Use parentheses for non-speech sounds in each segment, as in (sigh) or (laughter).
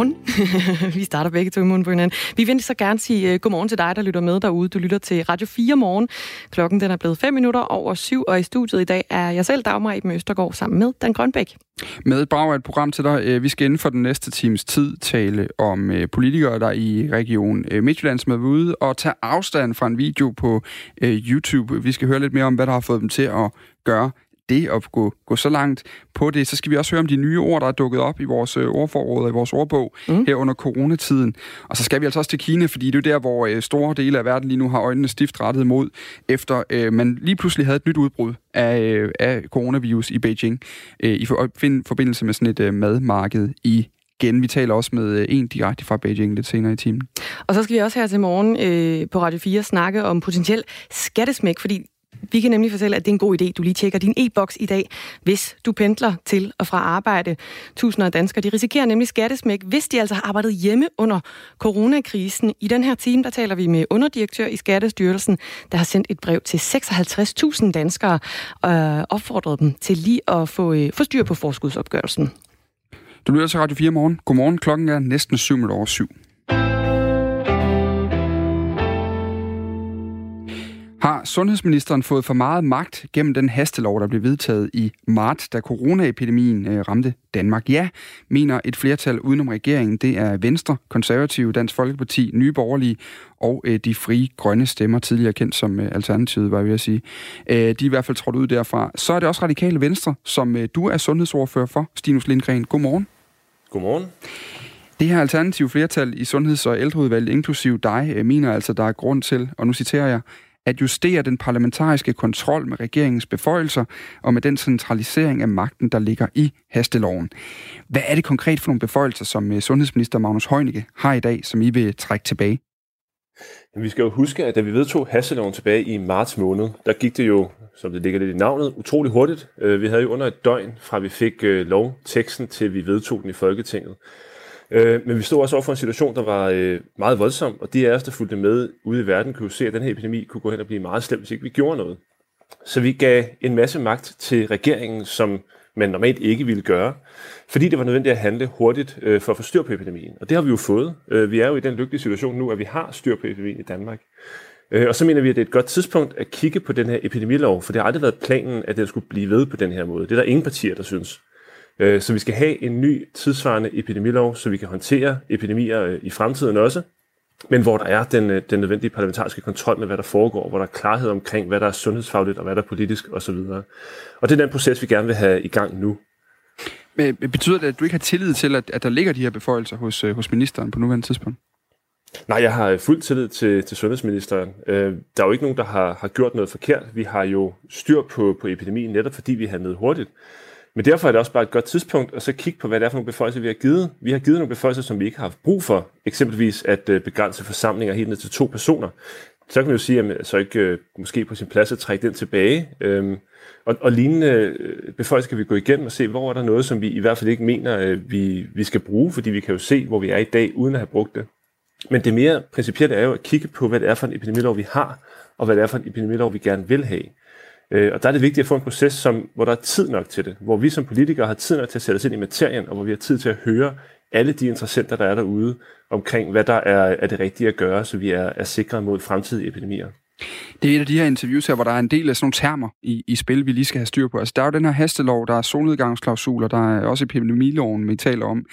Godmorgen. (laughs) vi starter begge to i munden på hinanden. Vi vil så gerne sige uh, godmorgen til dig, der lytter med derude. Du lytter til Radio 4 morgen. Klokken den er blevet 5 minutter over syv, og i studiet i dag er jeg selv, Dagmar Eben Østergaard, sammen med Dan Grønbæk. Med et brag af et program til dig. Øh, vi skal inden for den næste times tid tale om øh, politikere, der i Region Midtjylland som er ude og tage afstand fra en video på YouTube. Vi skal høre lidt mere om, hvad der har fået dem til at gøre det at gå, gå så langt på det, så skal vi også høre om de nye ord, der er dukket op i vores øh, ordforråd og i vores ordbog mm. her under coronatiden. Og så skal vi altså også til Kina, fordi det er der, hvor øh, store dele af verden lige nu har øjnene stift rettet mod, efter øh, man lige pludselig havde et nyt udbrud af, øh, af coronavirus i Beijing øh, i for, forbindelse med sådan et øh, madmarked i igen. Vi taler også med en direkte fra Beijing lidt senere i timen. Og så skal vi også her til morgen øh, på Radio 4 snakke om potentiel skattesmæk, fordi vi kan nemlig fortælle, at det er en god idé, du lige tjekker din e-boks i dag, hvis du pendler til og fra arbejde. Tusinder af danskere, de risikerer nemlig skattesmæk, hvis de altså har arbejdet hjemme under coronakrisen. I den her time, der taler vi med underdirektør i Skattestyrelsen, der har sendt et brev til 56.000 danskere og øh, opfordret dem til lige at få, øh, få styr på forskudsopgørelsen. Du lytter til Radio 4 morgen. Godmorgen. Klokken er næsten 7 over 7. Har sundhedsministeren fået for meget magt gennem den hastelov, der blev vedtaget i marts, da coronaepidemien øh, ramte Danmark? Ja, mener et flertal udenom regeringen. Det er Venstre, Konservative, Dansk Folkeparti, Nye Borgerlige og øh, de frie grønne stemmer, tidligere kendt som øh, Alternativet, var jeg ved at sige. Øh, de er i hvert fald trådt ud derfra. Så er det også Radikale Venstre, som øh, du er sundhedsordfører for, Stinus Lindgren. Godmorgen. Godmorgen. Det her alternative flertal i Sundheds- og Ældreudvalget, inklusiv dig, mener altså, der er grund til, og nu citerer jeg, at justere den parlamentariske kontrol med regeringens beføjelser og med den centralisering af magten, der ligger i hasteloven. Hvad er det konkret for nogle beføjelser, som øh, sundhedsminister Magnus Heunicke har i dag, som I vil trække tilbage? Vi skal jo huske, at da vi vedtog hasteloven tilbage i marts måned, der gik det jo, som det ligger lidt i navnet, utrolig hurtigt. Øh, vi havde jo under et døgn, fra vi fik øh, lovteksten til vi vedtog den i Folketinget. Øh, men vi stod også over for en situation, der var øh, meget voldsom, og de af os, der fulgte med ude i verden, kunne se, at den her epidemi kunne gå hen og blive meget slem, hvis ikke vi gjorde noget. Så vi gav en masse magt til regeringen, som man normalt ikke ville gøre, fordi det var nødvendigt at handle hurtigt øh, for at få styr på epidemien. Og det har vi jo fået. Øh, vi er jo i den lykkelige situation nu, at vi har styr på epidemien i Danmark. Øh, og så mener vi, at det er et godt tidspunkt at kigge på den her epidemilov, for det har aldrig været planen, at den skulle blive ved på den her måde. Det er der ingen partier, der synes. Øh, så vi skal have en ny tidsvarende epidemilov, så vi kan håndtere epidemier øh, i fremtiden også, men hvor der er den, øh, den nødvendige parlamentariske kontrol med, hvad der foregår, hvor der er klarhed omkring, hvad der er sundhedsfagligt og hvad der er politisk osv. Og det er den proces, vi gerne vil have i gang nu. Men betyder det, at du ikke har tillid til, at, at der ligger de her beføjelser hos, hos ministeren på nuværende tidspunkt? Nej, jeg har fuld tillid til, til sundhedsministeren. Øh, der er jo ikke nogen, der har, har gjort noget forkert. Vi har jo styr på, på epidemien, netop fordi vi handlede hurtigt. Men derfor er det også bare et godt tidspunkt at så kigge på, hvad det er for nogle beføjelser, vi har givet. Vi har givet nogle beføjelser, som vi ikke har haft brug for. Eksempelvis at øh, begrænse forsamlinger helt ned til to personer. Så kan man jo sige, at så ikke øh, måske på sin plads at trække den tilbage. Øhm, og, og lignende øh, beføjelser kan vi gå igennem og se, hvor er der noget, som vi i hvert fald ikke mener, vi, vi skal bruge, fordi vi kan jo se, hvor vi er i dag, uden at have brugt det. Men det mere principielle er jo at kigge på, hvad det er for en epidemilov, vi har, og hvad det er for en epidemilov, vi gerne vil have. Øh, og der er det vigtigt at få en proces, som, hvor der er tid nok til det, hvor vi som politikere har tid nok til at sætte os ind i materien, og hvor vi har tid til at høre alle de interessenter, der er derude, omkring hvad der er, er det rigtige at gøre, så vi er, er sikre mod fremtidige epidemier. Det er et af de her interviews her, hvor der er en del af sådan nogle termer i, i spil, vi lige skal have styr på. Altså, der er jo den her hastelov, der er solnedgangsklausuler, der er også epidemiloven, vi taler om.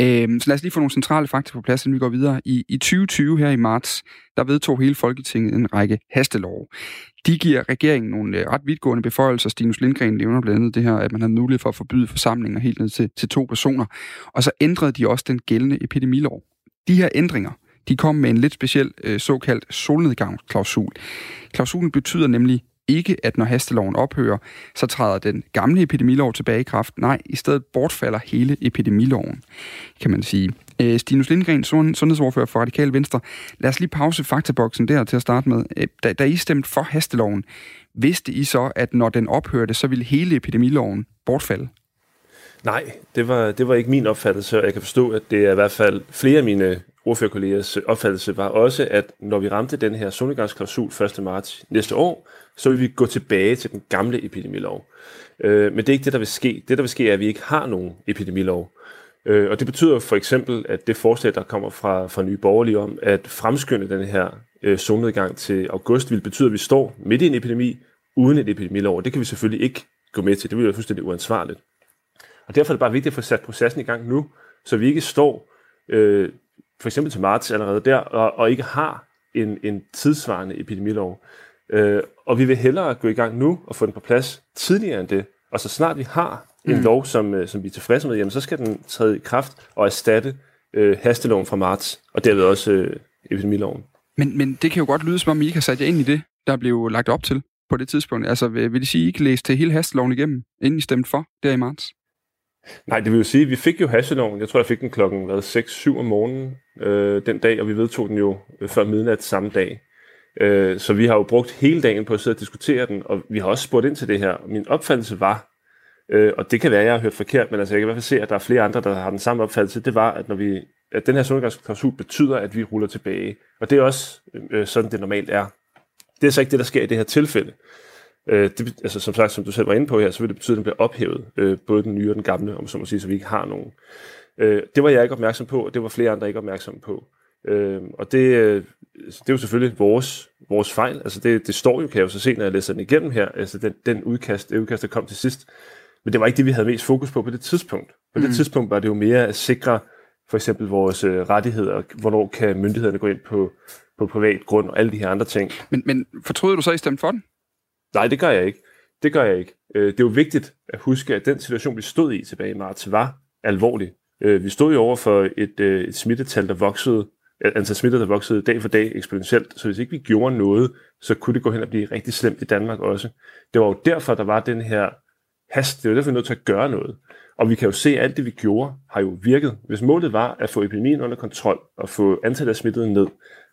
Øhm, så lad os lige få nogle centrale fakta på plads, inden vi går videre. I, I 2020 her i marts, der vedtog hele Folketinget en række hastelov. De giver regeringen nogle øh, ret vidtgående beføjelser. Stinus Lindgren nævner blandt andet det her, at man har mulighed for at forbyde forsamlinger helt ned til, til to personer. Og så ændrede de også den gældende epidemilov. De her ændringer, de kom med en lidt speciel øh, såkaldt solnedgangsklausul. Klausulen betyder nemlig ikke, at når hasteloven ophører, så træder den gamle epidemilov tilbage i kraft. Nej, i stedet bortfalder hele epidemiloven, kan man sige. Øh, Stinus Lindgren, sundhedsordfører for Radikal Venstre. Lad os lige pause faktaboksen der til at starte med. Øh, da, da I stemte for hasteloven, vidste I så, at når den ophørte, så ville hele epidemiloven bortfalde? Nej, det var, det var ikke min opfattelse, og jeg kan forstå, at det er i hvert fald flere af mine ordførerkollegers opfattelse var også, at når vi ramte den her solnedgangsklausul 1. marts næste år, så vil vi gå tilbage til den gamle epidemilov. Øh, men det er ikke det, der vil ske. Det, der vil ske, er, at vi ikke har nogen epidemilov. Øh, og det betyder for eksempel, at det forslag, der kommer fra, fra Nye Borgerlige om at fremskynde den her øh, zonedgang til august, vil betyde, at vi står midt i en epidemi uden et epidemilov. Det kan vi selvfølgelig ikke gå med til. Det vil være fuldstændig uansvarligt. Og derfor er det bare vigtigt at få sat processen i gang nu, så vi ikke står øh, for eksempel til marts allerede der, og, og ikke har en, en tidsvarende epidemilov. Øh, og vi vil hellere gå i gang nu og få den på plads tidligere end det. Og så snart vi har en mm. lov, som, øh, som vi er tilfredse med, jamen, så skal den træde i kraft og erstatte øh, hasteloven fra marts, og derved også øh, epidemiloven. Men, men det kan jo godt lyde, som om I ikke har sat jer ind i det, der blev lagt op til på det tidspunkt. Altså, vil det sige, at I ikke læste hele hasteloven igennem, inden I stemte for der i marts? Nej, det vil jo sige, at vi fik jo hasseloven, Jeg tror, jeg fik den klokken 6-7 om morgenen øh, den dag, og vi vedtog den jo øh, før midnat samme dag. Øh, så vi har jo brugt hele dagen på at sidde og diskutere den, og vi har også spurgt ind til det her. Min opfattelse var, øh, og det kan være, at jeg har hørt forkert, men altså, jeg kan i hvert fald se, at der er flere andre, der har den samme opfattelse, det var, at når vi at den her solnedgangsklausul betyder, at vi ruller tilbage. Og det er også øh, sådan, det normalt er. Det er så ikke det, der sker i det her tilfælde. Øh, det, altså som sagt, som du selv var inde på her, så vil det betyde, at den bliver ophævet, øh, både den nye og den gamle, om så må sige, så vi ikke har nogen. Øh, det var jeg ikke opmærksom på, og det var flere andre ikke opmærksom på. Øh, og det, øh, det er jo selvfølgelig vores, vores fejl. Altså det, det står jo, kan jeg jo så se, når jeg læser den igennem her, altså den, den udkast, det udkast, der kom til sidst. Men det var ikke det, vi havde mest fokus på på det tidspunkt. På mm. det tidspunkt var det jo mere at sikre for eksempel vores øh, rettigheder, hvornår kan myndighederne gå ind på, på privat grund og alle de her andre ting. Men, men fortryder du så, I stemte for den? Nej, det gør jeg ikke. Det gør jeg ikke. Øh, det er jo vigtigt at huske, at den situation, vi stod i tilbage i marts, var alvorlig. Øh, vi stod jo over for et, øh, et smittetal, der voksede, altså smittet, der voksede dag for dag eksponentielt, så hvis ikke vi gjorde noget, så kunne det gå hen og blive rigtig slemt i Danmark også. Det var jo derfor, der var den her hast. Det var derfor, vi er nødt til at gøre noget. Og vi kan jo se, at alt det, vi gjorde, har jo virket. Hvis målet var at få epidemien under kontrol og få antallet af smittede ned,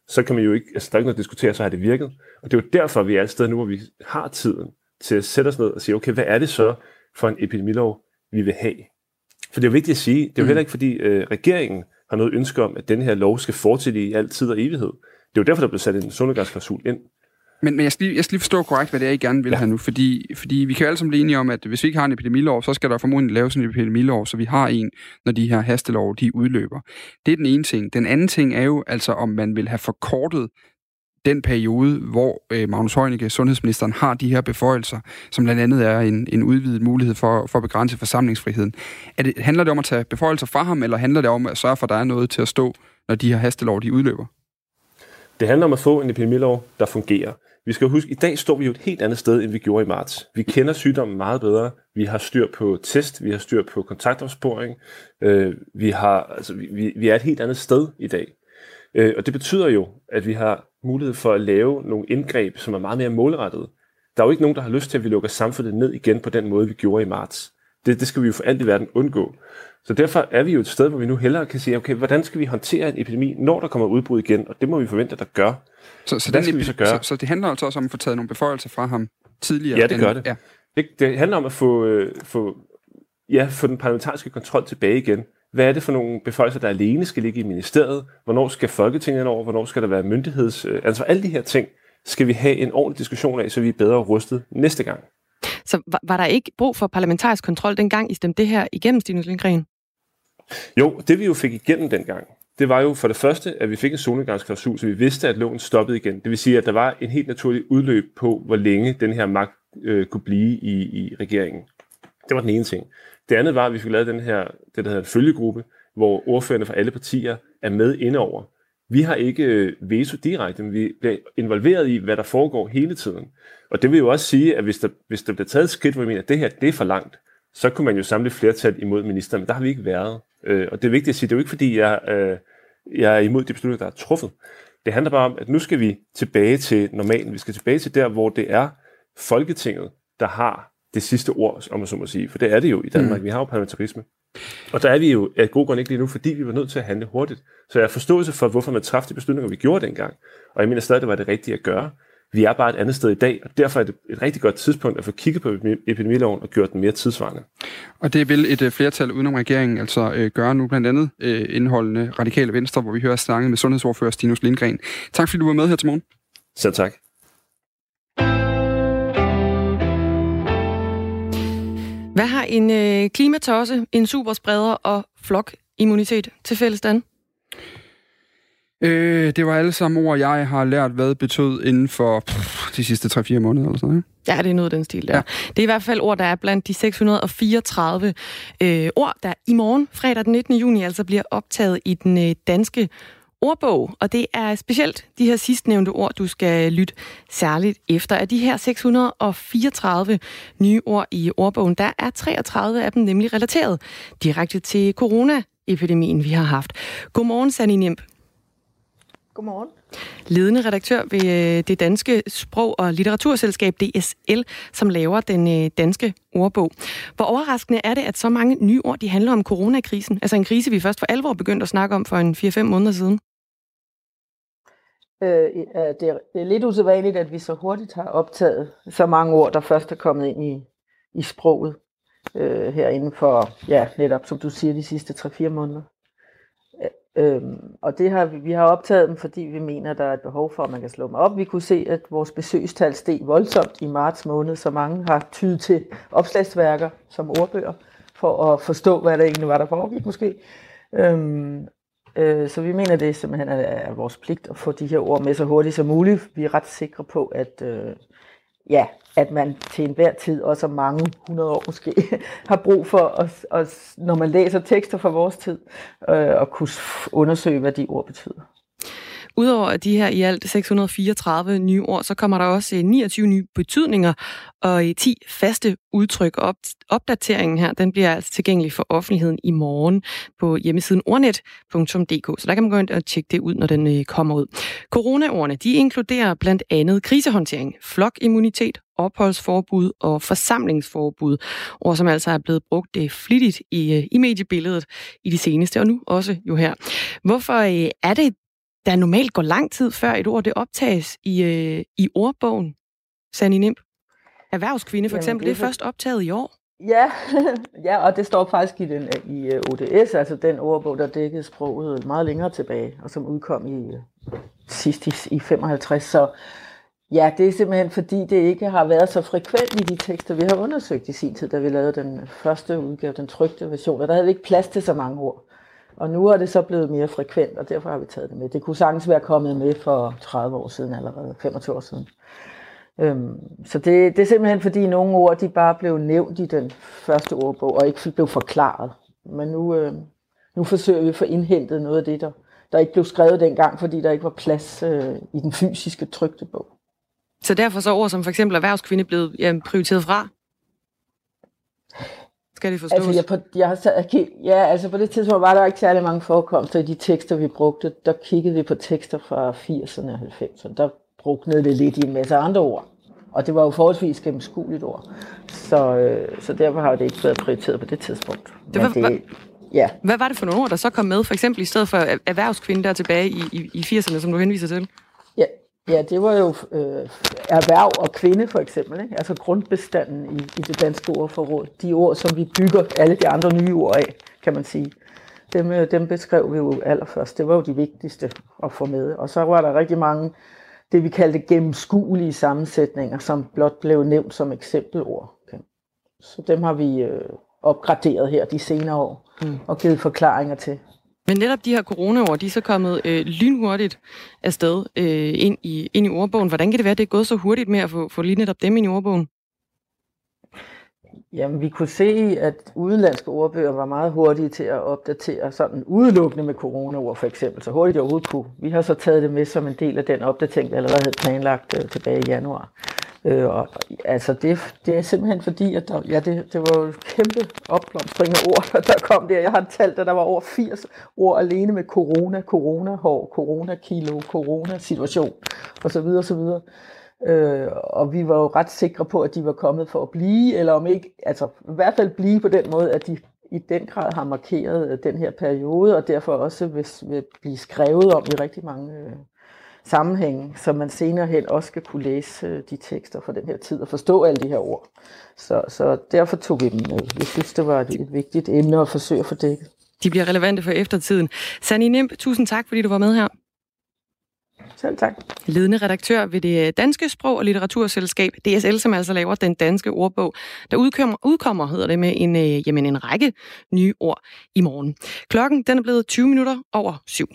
så kan man jo ikke, altså der er ikke noget at diskutere, så har det virket. Og det er jo derfor, vi er et sted nu, hvor vi har tiden til at sætte os ned og sige, okay, hvad er det så for en epidemilov, vi vil have? For det er jo vigtigt at sige, det er jo mm. heller ikke, fordi øh, regeringen har noget ønske om, at den her lov skal fortsætte i al tid og evighed. Det er jo derfor, der blev sat en solnedgangsklausul ind. Men, men jeg, skal lige, jeg skal lige forstå korrekt, hvad det er, I gerne vil ja. have nu. Fordi, fordi vi kan jo alle sammen blive enige om, at hvis vi ikke har en epidemilov, så skal der formodentlig laves en epidemilov, så vi har en, når de her hastelov de udløber. Det er den ene ting. Den anden ting er jo altså, om man vil have forkortet den periode, hvor øh, Magnus Heunicke, sundhedsministeren, har de her beføjelser, som blandt andet er en, en udvidet mulighed for, for at begrænse forsamlingsfriheden. Er det, handler det om at tage beføjelser fra ham, eller handler det om at sørge for, at der er noget til at stå, når de her hastelov de udløber? Det handler om at få en epidemilov, der fungerer. Vi skal huske, at i dag står vi jo et helt andet sted, end vi gjorde i marts. Vi kender sygdommen meget bedre. Vi har styr på test, vi har styr på kontaktopsporing. Øh, vi, har, altså, vi, vi er et helt andet sted i dag. Øh, og det betyder jo, at vi har mulighed for at lave nogle indgreb, som er meget mere målrettede. Der er jo ikke nogen, der har lyst til, at vi lukker samfundet ned igen på den måde, vi gjorde i marts. Det, det skal vi jo for alt i verden undgå. Så derfor er vi jo et sted, hvor vi nu hellere kan sige, okay, hvordan skal vi håndtere en epidemi, når der kommer udbrud igen? Og det må vi forvente, at der gør. Så, så, den, skal vi så, gøre? Så, så det handler altså også om at få taget nogle beføjelser fra ham tidligere? Ja, det gør det. Ja. Det, det handler om at få, øh, få, ja, få den parlamentariske kontrol tilbage igen. Hvad er det for nogle beføjelser, der alene skal ligge i ministeriet? Hvornår skal Folketinget ind over? Hvornår skal der være myndigheds... Øh, altså alle de her ting skal vi have en ordentlig diskussion af, så vi er bedre rustet næste gang. Så var, var der ikke brug for parlamentarisk kontrol dengang, I stemte det her igennem, Stinus Lindgren? Jo, det vi jo fik igennem dengang, det var jo for det første, at vi fik en solnedgangsklausul, så vi vidste, at loven stoppede igen. Det vil sige, at der var en helt naturlig udløb på, hvor længe den her magt øh, kunne blive i, i regeringen. Det var den ene ting. Det andet var, at vi fik lavet den her, det der hedder en følgegruppe, hvor ordførerne fra alle partier er med indover. Vi har ikke øh, veto direkte, men vi bliver involveret i, hvad der foregår hele tiden. Og det vil jo også sige, at hvis der, hvis der bliver taget et skridt, hvor vi mener, at det her det er for langt, så kunne man jo samle flertal imod ministeren, men der har vi ikke været. Øh, og det er vigtigt at sige, det er jo ikke fordi, jeg, øh, jeg er imod de beslutninger, der er truffet. Det handler bare om, at nu skal vi tilbage til normalen. Vi skal tilbage til der, hvor det er Folketinget, der har det sidste ord, om man så må sige. For det er det jo i Danmark. Mm. Vi har jo parlamentarisme. Og der er vi jo af god grund ikke lige nu, fordi vi var nødt til at handle hurtigt. Så jeg har forståelse for, hvorfor man træffede de beslutninger, vi gjorde dengang. Og jeg mener stadig, det var det rigtige at gøre. Vi er bare et andet sted i dag, og derfor er det et rigtig godt tidspunkt at få kigget på epidemiloven og gjort den mere tidsvarende. Og det vil et øh, flertal udenom regeringen altså øh, gøre nu, blandt andet øh, indholdende Radikale Venstre, hvor vi hører snakket med sundhedsordfører Stinus Lindgren. Tak fordi du var med her til morgen. Selv tak. Hvad har en øh, klimatosse, en superspreder og flok immunitet til fællesdan? Øh, det var alle sammen ord, jeg har lært, hvad betød inden for pff, de sidste 3-4 måneder eller sådan noget. Ja, det er noget den stil der. Ja. Det er i hvert fald ord, der er blandt de 634 øh, ord, der i morgen, fredag den 19. juni, altså bliver optaget i den øh, danske ordbog. Og det er specielt de her sidstnævnte ord, du skal lytte særligt efter. Af de her 634 nye ord i ordbogen, der er 33 af dem nemlig relateret direkte til coronaepidemien, vi har haft. Godmorgen, Sani Nimp. Godmorgen. Ledende redaktør ved øh, det danske sprog- og litteraturselskab DSL, som laver den øh, danske ordbog. Hvor overraskende er det, at så mange nye ord de handler om coronakrisen? Altså en krise, vi først for alvor begyndte at snakke om for en 4-5 måneder siden. Øh, det, er, det er lidt usædvanligt, at vi så hurtigt har optaget så mange ord, der først er kommet ind i, i sproget øh, her inden for, ja, netop som du siger, de sidste 3-4 måneder. Øhm, og det har vi, vi har optaget dem, fordi vi mener, at der er et behov for, at man kan slå dem op. Vi kunne se, at vores besøgstal steg voldsomt i marts måned, så mange har tydet til opslagsværker som ordbøger, for at forstå, hvad der egentlig var, der foregik måske. Øhm, øh, så vi mener, det simpelthen er, er vores pligt at få de her ord med så hurtigt som muligt. Vi er ret sikre på, at øh, ja, at man til enhver tid, også mange hundrede år måske, (laughs) har brug for, at, at, når man læser tekster fra vores tid, øh, at kunne undersøge, hvad de ord betyder. Udover de her i alt 634 nye ord, så kommer der også øh, 29 nye betydninger og øh, 10 faste udtryk. Op opdateringen her, den bliver altså tilgængelig for offentligheden i morgen på hjemmesiden ordnet.dk, så der kan man gå ind og tjekke det ud, når den øh, kommer ud. Coronaordene, de inkluderer blandt andet krisehåndtering, flokimmunitet, opholdsforbud og forsamlingsforbud, ord som altså er blevet brugt flittigt i, i mediebilledet i de seneste, og nu også jo her. Hvorfor er det der normalt går lang tid før et ord det optages i, øh, i ordbogen, Sani Nimp. Erhvervskvinde for Jamen, eksempel, det er, først optaget i år. Ja, (laughs) ja, og det står faktisk i, den, i øh, ODS, altså den ordbog, der dækkede sproget meget længere tilbage, og som udkom i øh, sidst i, i 55. Så ja, det er simpelthen fordi, det ikke har været så frekvent i de tekster, vi har undersøgt i sin tid, da vi lavede den første udgave, den trygte version, og der havde vi ikke plads til så mange ord. Og nu er det så blevet mere frekvent, og derfor har vi taget det med. Det kunne sagtens være kommet med for 30 år siden allerede, 25 år siden. Øhm, så det, det er simpelthen fordi nogle ord, de bare blev nævnt i den første ordbog, og ikke blev forklaret. Men nu, øh, nu forsøger vi at få indhentet noget af det, der, der ikke blev skrevet dengang, fordi der ikke var plads øh, i den fysiske trygte bog. Så derfor så ord som for eksempel erhvervskvinde blevet ja, prioriteret fra? Skal det forstås? Altså, jeg, på, jeg har taget, ja, altså på det tidspunkt var der ikke særlig mange forekomster i de tekster, vi brugte. Der kiggede vi på tekster fra 80'erne og 90'erne. Der brugte det lidt i en masse andre ord. Og det var jo forholdsvis gennemskueligt ord. Så, øh, så derfor har det ikke været prioriteret på det tidspunkt. Det var, det, ja. Hvad var det for nogle ord, der så kom med, for eksempel i stedet for erhvervskvinde der tilbage i, i, i 80'erne, som du henviser til? Ja, det var jo øh, erhverv og kvinde for eksempel, ikke? altså grundbestanden i, i det danske ordforråd. De ord, som vi bygger alle de andre nye ord af, kan man sige. Dem, øh, dem beskrev vi jo allerførst. Det var jo de vigtigste at få med. Og så var der rigtig mange, det vi kaldte gennemskuelige sammensætninger, som blot blev nævnt som eksempelord. Okay. Så dem har vi øh, opgraderet her de senere år mm. og givet forklaringer til. Men netop de her coronaår, de er så kommet øh, lynhurtigt afsted øh, ind, i, ind i ordbogen. Hvordan kan det være, at det er gået så hurtigt med at få, få lige netop dem ind i ordbogen? Jamen, vi kunne se, at udenlandske ordbøger var meget hurtige til at opdatere sådan udelukkende med coronaord for eksempel, så hurtigt de overhovedet kunne. Vi har så taget det med som en del af den opdatering, vi allerede havde planlagt øh, tilbage i januar. Øh, og, altså det, det er simpelthen fordi, at der, ja, det, det var jo kæmpe opblomstring af ord, (laughs) der kom der. Jeg har talt, at der var over 80 ord alene med corona, corona-hår, corona-kilo, corona-situation osv. osv. Øh, og vi var jo ret sikre på, at de var kommet for at blive, eller om ikke, altså i hvert fald blive på den måde, at de i den grad har markeret øh, den her periode, og derfor også vil, vil blive skrevet om i rigtig mange øh, sammenhænge, så man senere hen også skal kunne læse øh, de tekster fra den her tid og forstå alle de her ord. Så, så derfor tog vi dem med. Vi synes, det var et, et vigtigt emne at forsøge at få dækket. De bliver relevante for eftertiden. Sani Nimp, tusind tak, fordi du var med her. Selv tak. Ledende redaktør ved det Danske Sprog- og Litteraturselskab, DSL, som altså laver den danske ordbog, der udkommer, udkommer hedder det, med en, øh, jamen en række nye ord i morgen. Klokken den er blevet 20 minutter over syv.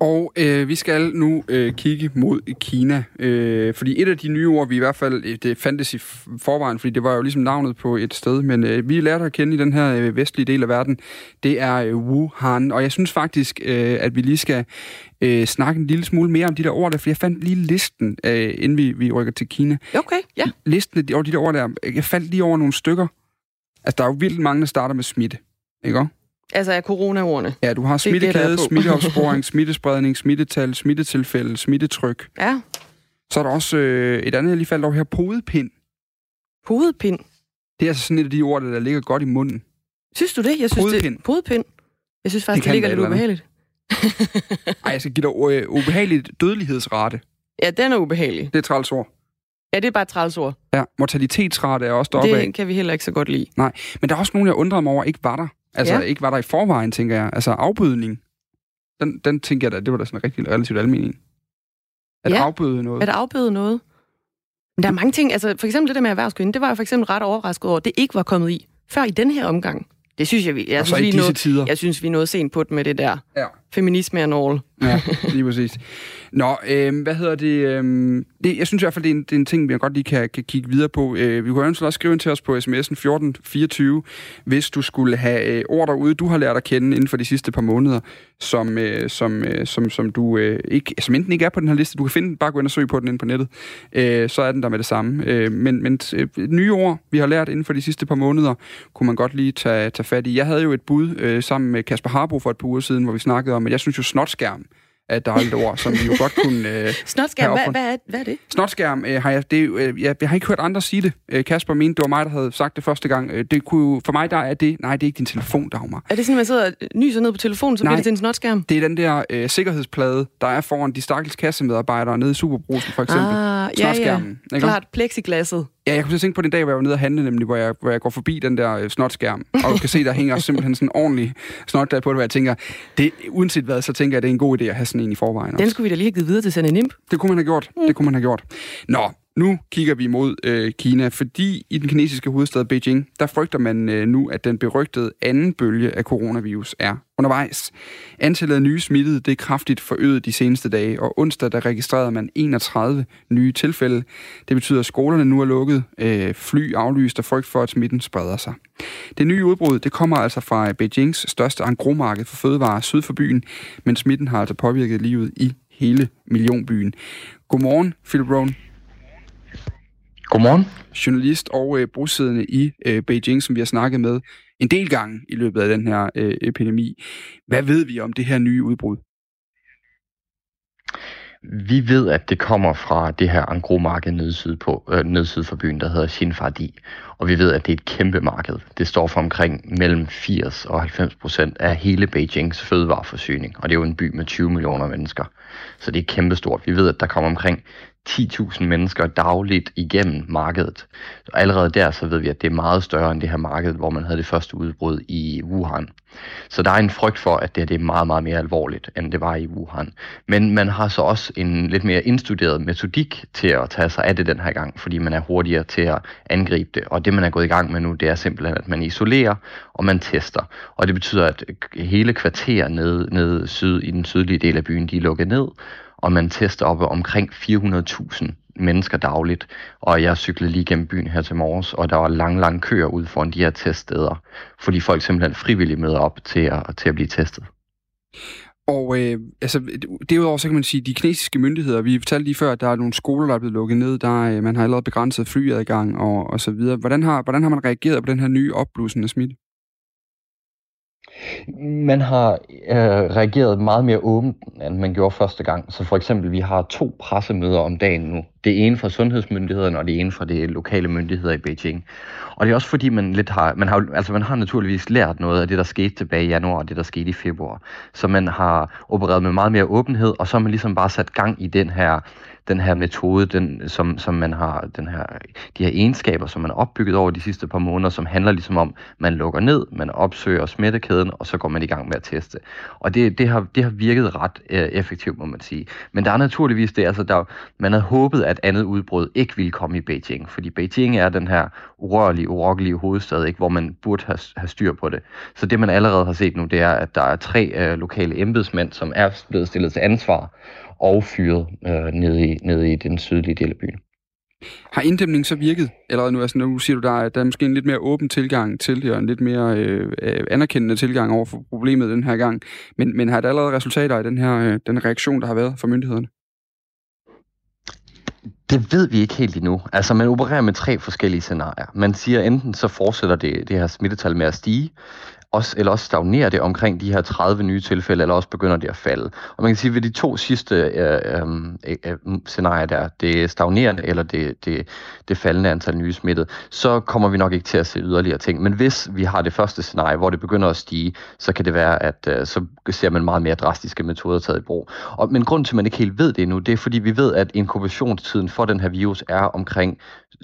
Og øh, vi skal nu øh, kigge mod Kina, øh, fordi et af de nye ord, vi i hvert fald, øh, det fandtes i forvejen, fordi det var jo ligesom navnet på et sted, men øh, vi lærte at kende i den her øh, vestlige del af verden, det er øh, Wuhan, og jeg synes faktisk, øh, at vi lige skal øh, snakke en lille smule mere om de der ord der, for jeg fandt lige listen, øh, inden vi, vi rykker til Kina. Okay, ja. Listen over de der ord der, jeg faldt lige over nogle stykker. Altså, der er jo vildt mange, der starter med smitte, ikke også? Altså af coronaordene. Ja, du har smittekæde, smitteopsporing, (laughs) smittespredning, smittetal, smittetilfælde, smittetryk. Ja. Så er der også øh, et andet, jeg lige faldt over her, podepind. Podepind? Det er altså sådan et af de ord, der ligger godt i munden. Synes du det? Jeg synes, podepind. det podepind. Jeg synes faktisk, det, det ligger lidt ubehageligt. (laughs) Ej, jeg skal give dig øh, ubehageligt dødelighedsrate. Ja, den er ubehagelig. Det er træls ord. Ja, det er bare et træls ord. Ja, mortalitetsrate er også deroppe Det af. kan vi heller ikke så godt lide. Nej, men der er også nogen, jeg undrer mig over, ikke var der. Altså, ja. ikke var der i forvejen, tænker jeg. Altså, afbødning. Den, den tænker jeg da, det var da sådan rigtig relativt almindelig. At ja. afbøde noget. At afbøde noget. Men der er mange ting. Altså, for eksempel det der med erhvervskvinden, det var jeg for eksempel ret overrasket over, det ikke var kommet i før i den her omgang. Det synes jeg, vi, jeg, synes, vi er noget, jeg synes, vi er noget sent på det med det der. Ja. Feminisme and all. Ja, (laughs) lige præcis. Nå, øh, hvad hedder det, øh, det? Jeg synes i hvert fald, det er en, det er en ting, vi godt lige kan, kan kigge videre på. Øh, vi kunne ønske også skrive ind til os på sms'en 1424, hvis du skulle have øh, ord derude, du har lært at kende inden for de sidste par måneder, som, øh, som, øh, som, som du øh, ikke, som enten ikke er på den her liste, du kan finde den, bare gå ind og søge på den inde på nettet, øh, så er den der med det samme. Øh, men men øh, nye ord, vi har lært inden for de sidste par måneder, kunne man godt lige tage, tage fat i. Jeg havde jo et bud øh, sammen med Kasper Harbo for et par uger siden, hvor vi snakkede om, at jeg synes jo snotskærm er et dejligt ord, som vi jo godt kunne... Øh, (laughs) Snotskærm, hvad, hvad, er, hvad er det? Snotskærm, øh, har jeg, det, øh, jeg, jeg har ikke hørt andre sige det. Øh, Kasper mente, det var mig, der havde sagt det første gang. Øh, det kunne, for mig der er det... Nej, det er ikke din telefon, Dagmar. Er det sådan, at man sidder og nyser ned på telefonen, så Nej. bliver det til en snotskærm? Det er den der øh, sikkerhedsplade, der er foran de stakkels kassemedarbejdere nede i Superbrusen, for eksempel. Ah, ja, ja. Klart, plexiglasset. Ja, jeg kunne til at tænke på den dag, hvor jeg var nede og handle, nemlig, hvor jeg, hvor jeg går forbi den der øh, snotskærm, og kan se, der hænger simpelthen sådan en ordentlig snot der på det, hvor jeg tænker, det, uanset hvad, så tænker jeg, det er en god idé at have sådan en i forvejen. Den Også. skulle vi da lige have givet videre til Sanne Nimp. Det kunne man have gjort. Det kunne man have gjort. Nå, nu kigger vi mod øh, Kina, fordi i den kinesiske hovedstad Beijing, der frygter man øh, nu, at den berygtede anden bølge af coronavirus er undervejs. Antallet af nye smittede det er kraftigt forøget de seneste dage, og onsdag der registrerede man 31 nye tilfælde. Det betyder, at skolerne nu er lukket, øh, fly aflyst og frygt for, at smitten spreder sig. Det nye udbrud det kommer altså fra øh, Beijings største engromarked for fødevarer syd for byen, men smitten har altså påvirket livet i hele millionbyen. Godmorgen, Philip Rohn. Godmorgen. Journalist og øh, bosiddende i øh, Beijing, som vi har snakket med en del gange i løbet af den her øh, epidemi. Hvad ved vi om det her nye udbrud? Vi ved, at det kommer fra det her engromarked nede syd, på, øh, for byen, der hedder Xinfadi. Og vi ved, at det er et kæmpe marked. Det står for omkring mellem 80 og 90 procent af hele Beijings fødevareforsyning. Og det er jo en by med 20 millioner mennesker. Så det er kæmpestort. Vi ved, at der kommer omkring 10.000 mennesker dagligt igennem markedet. Så allerede der så ved vi, at det er meget større end det her marked, hvor man havde det første udbrud i Wuhan. Så der er en frygt for, at det, her, det er meget, meget mere alvorligt, end det var i Wuhan. Men man har så også en lidt mere indstuderet metodik til at tage sig af det den her gang, fordi man er hurtigere til at angribe det. Og det, man er gået i gang med nu, det er simpelthen, at man isolerer og man tester. Og det betyder, at hele kvarterer nede, nede syd, i den sydlige del af byen, de er lukket ned, og man tester op omkring 400.000 mennesker dagligt. Og jeg cyklede lige gennem byen her til morges, og der var lang, lang køer ud foran de her teststeder, fordi folk simpelthen frivilligt møder op til at, til at blive testet. Og øh, altså, derudover så kan man sige, at de kinesiske myndigheder, vi fortalte lige før, at der er nogle skoler, der er blevet lukket ned, der øh, man har allerede begrænset flyadgang og, og så videre. Hvordan har, hvordan har man reageret på den her nye opblussende smitte? Man har øh, reageret meget mere åbent, end man gjorde første gang. Så for eksempel, vi har to pressemøder om dagen nu. Det ene fra sundhedsmyndighederne, og det ene fra de lokale myndigheder i Beijing. Og det er også fordi, man lidt har, man har, altså man har naturligvis lært noget af det, der skete tilbage i januar, og det, der skete i februar. Så man har opereret med meget mere åbenhed, og så har man ligesom bare sat gang i den her den her metode, den, som, som man har, den her, de her egenskaber, som man har opbygget over de sidste par måneder, som handler ligesom om, man lukker ned, man opsøger smittekæden, og så går man i gang med at teste. Og det, det, har, det har virket ret øh, effektivt, må man sige. Men der er naturligvis det, altså der, man havde håbet, at andet udbrud ikke ville komme i Beijing, fordi Beijing er den her urørlige, urokkelige hovedstad, ikke, hvor man burde have, have styr på det. Så det, man allerede har set nu, det er, at der er tre øh, lokale embedsmænd, som er blevet stillet til ansvar, og fyret øh, nede, i, nede i den sydlige del af byen. Har inddæmningen så virket allerede nu? Altså nu siger du, der er, der er måske en lidt mere åben tilgang til det, og en lidt mere øh, øh, anerkendende tilgang over for problemet den her gang. Men, men har der allerede resultater i den her øh, den reaktion, der har været fra myndighederne? Det ved vi ikke helt endnu. Altså, man opererer med tre forskellige scenarier. Man siger, enten så fortsætter det, det her smittetal med at stige, også, eller også stagnerer det omkring de her 30 nye tilfælde, eller også begynder det at falde. Og man kan sige, at ved de to sidste øh, øh, øh, øh scenarier der, det stagnerende eller det, det, det faldende antal nye smittede, så kommer vi nok ikke til at se yderligere ting. Men hvis vi har det første scenarie, hvor det begynder at stige, så kan det være, at øh, så ser man meget mere drastiske metoder taget i brug. Og, men grund til, at man ikke helt ved det endnu, det er fordi, vi ved, at inkubationstiden for den her virus er omkring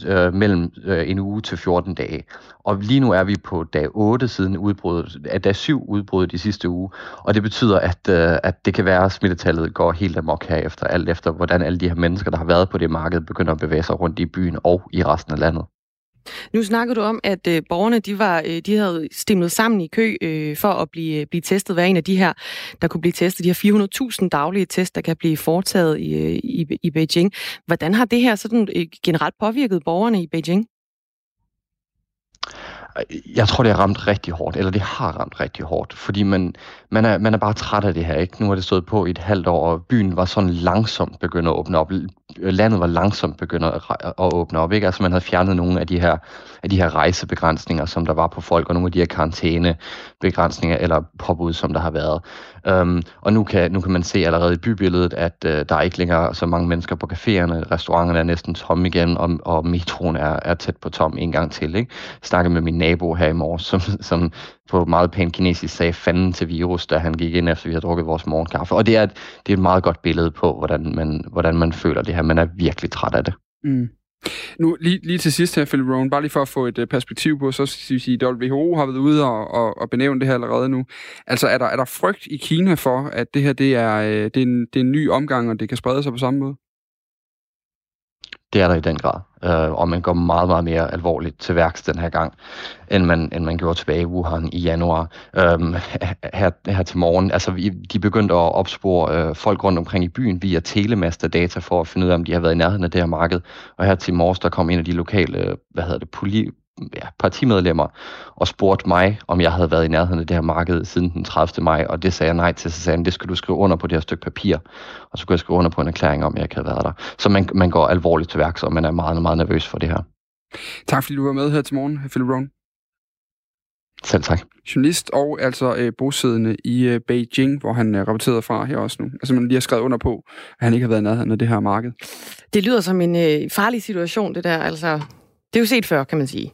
øh, mellem øh, en uge til 14 dage. Og lige nu er vi på dag 8 siden udbruddet, Der dag 7 udbruddet i sidste uge. Og det betyder, at, øh, at det kan være, at smittetallet går helt amok herefter, alt efter hvordan alle de her mennesker, der har været på det marked, begynder at bevæge sig rundt i byen og i resten af landet. Nu snakker du om, at øh, borgerne de var, øh, de havde stemlet sammen i kø øh, for at blive, øh, blive testet. Hver en af de her, der kunne blive testet, de her 400.000 daglige test, der kan blive foretaget i, øh, i, i Beijing. Hvordan har det her sådan øh, generelt påvirket borgerne i Beijing? Jeg tror, det har ramt rigtig hårdt, eller det har ramt rigtig hårdt, fordi man, man, er, man er bare træt af det her. Ikke? Nu har det stået på i et halvt år, og byen var sådan langsomt begyndt at åbne op. Landet var langsomt begyndt at, åbne op. Ikke? Altså man havde fjernet nogle af de, her, af de her rejsebegrænsninger, som der var på folk, og nogle af de her karantænebegrænsninger eller påbud, som der har været. Um, og nu kan, nu kan man se allerede i bybilledet, at uh, der er ikke længere så mange mennesker på caféerne. Restauranterne er næsten tomme igen, og, og metroen er, er tæt på tom en gang til. Ikke? Jeg snakkede med min nabo her i morges, som, som på meget pæn kinesisk sagde fanden til virus, da han gik ind efter, vi havde drukket vores morgenkaffe. Og det er, et, det er et meget godt billede på, hvordan man, hvordan man føler det her. Man er virkelig træt af det. Mm. Nu lige, lige til sidst her, Philip Rowan, bare lige for at få et uh, perspektiv på, så skal vi sige, at WHO har været ude og, og, og benævne det her allerede nu. Altså er der, er der frygt i Kina for, at det her det er, øh, det er, en, det er en ny omgang, og det kan sprede sig på samme måde? Det er der i den grad. Øh, og man går meget, meget mere alvorligt til værks den her gang, end man, end man gjorde tilbage i Wuhan i januar. Øh, her, her til morgen, altså vi, de begyndte at opspore øh, folk rundt omkring i byen via telemasterdata for at finde ud af, om de har været i nærheden af det her marked. Og her til morges, der kom en af de lokale, øh, hvad hedder det, poli, ja, partimedlemmer og spurgte mig, om jeg havde været i nærheden af det her marked siden den 30. maj, og det sagde jeg nej til. Så sagde han, det skal du skrive under på det her stykke papir, og så kunne jeg skrive under på en erklæring om, at jeg ikke havde været der. Så man, man går alvorligt til værks, og man er meget, meget nervøs for det her. Tak fordi du var med her til morgen, Philip Rohn. Selv tak. Journalist og altså øh, bosiddende i øh, Beijing, hvor han øh, rapporterede fra her også nu. Altså man lige har skrevet under på, at han ikke har været i nærheden af det her marked. Det lyder som en øh, farlig situation, det der. Altså, det er jo set før, kan man sige.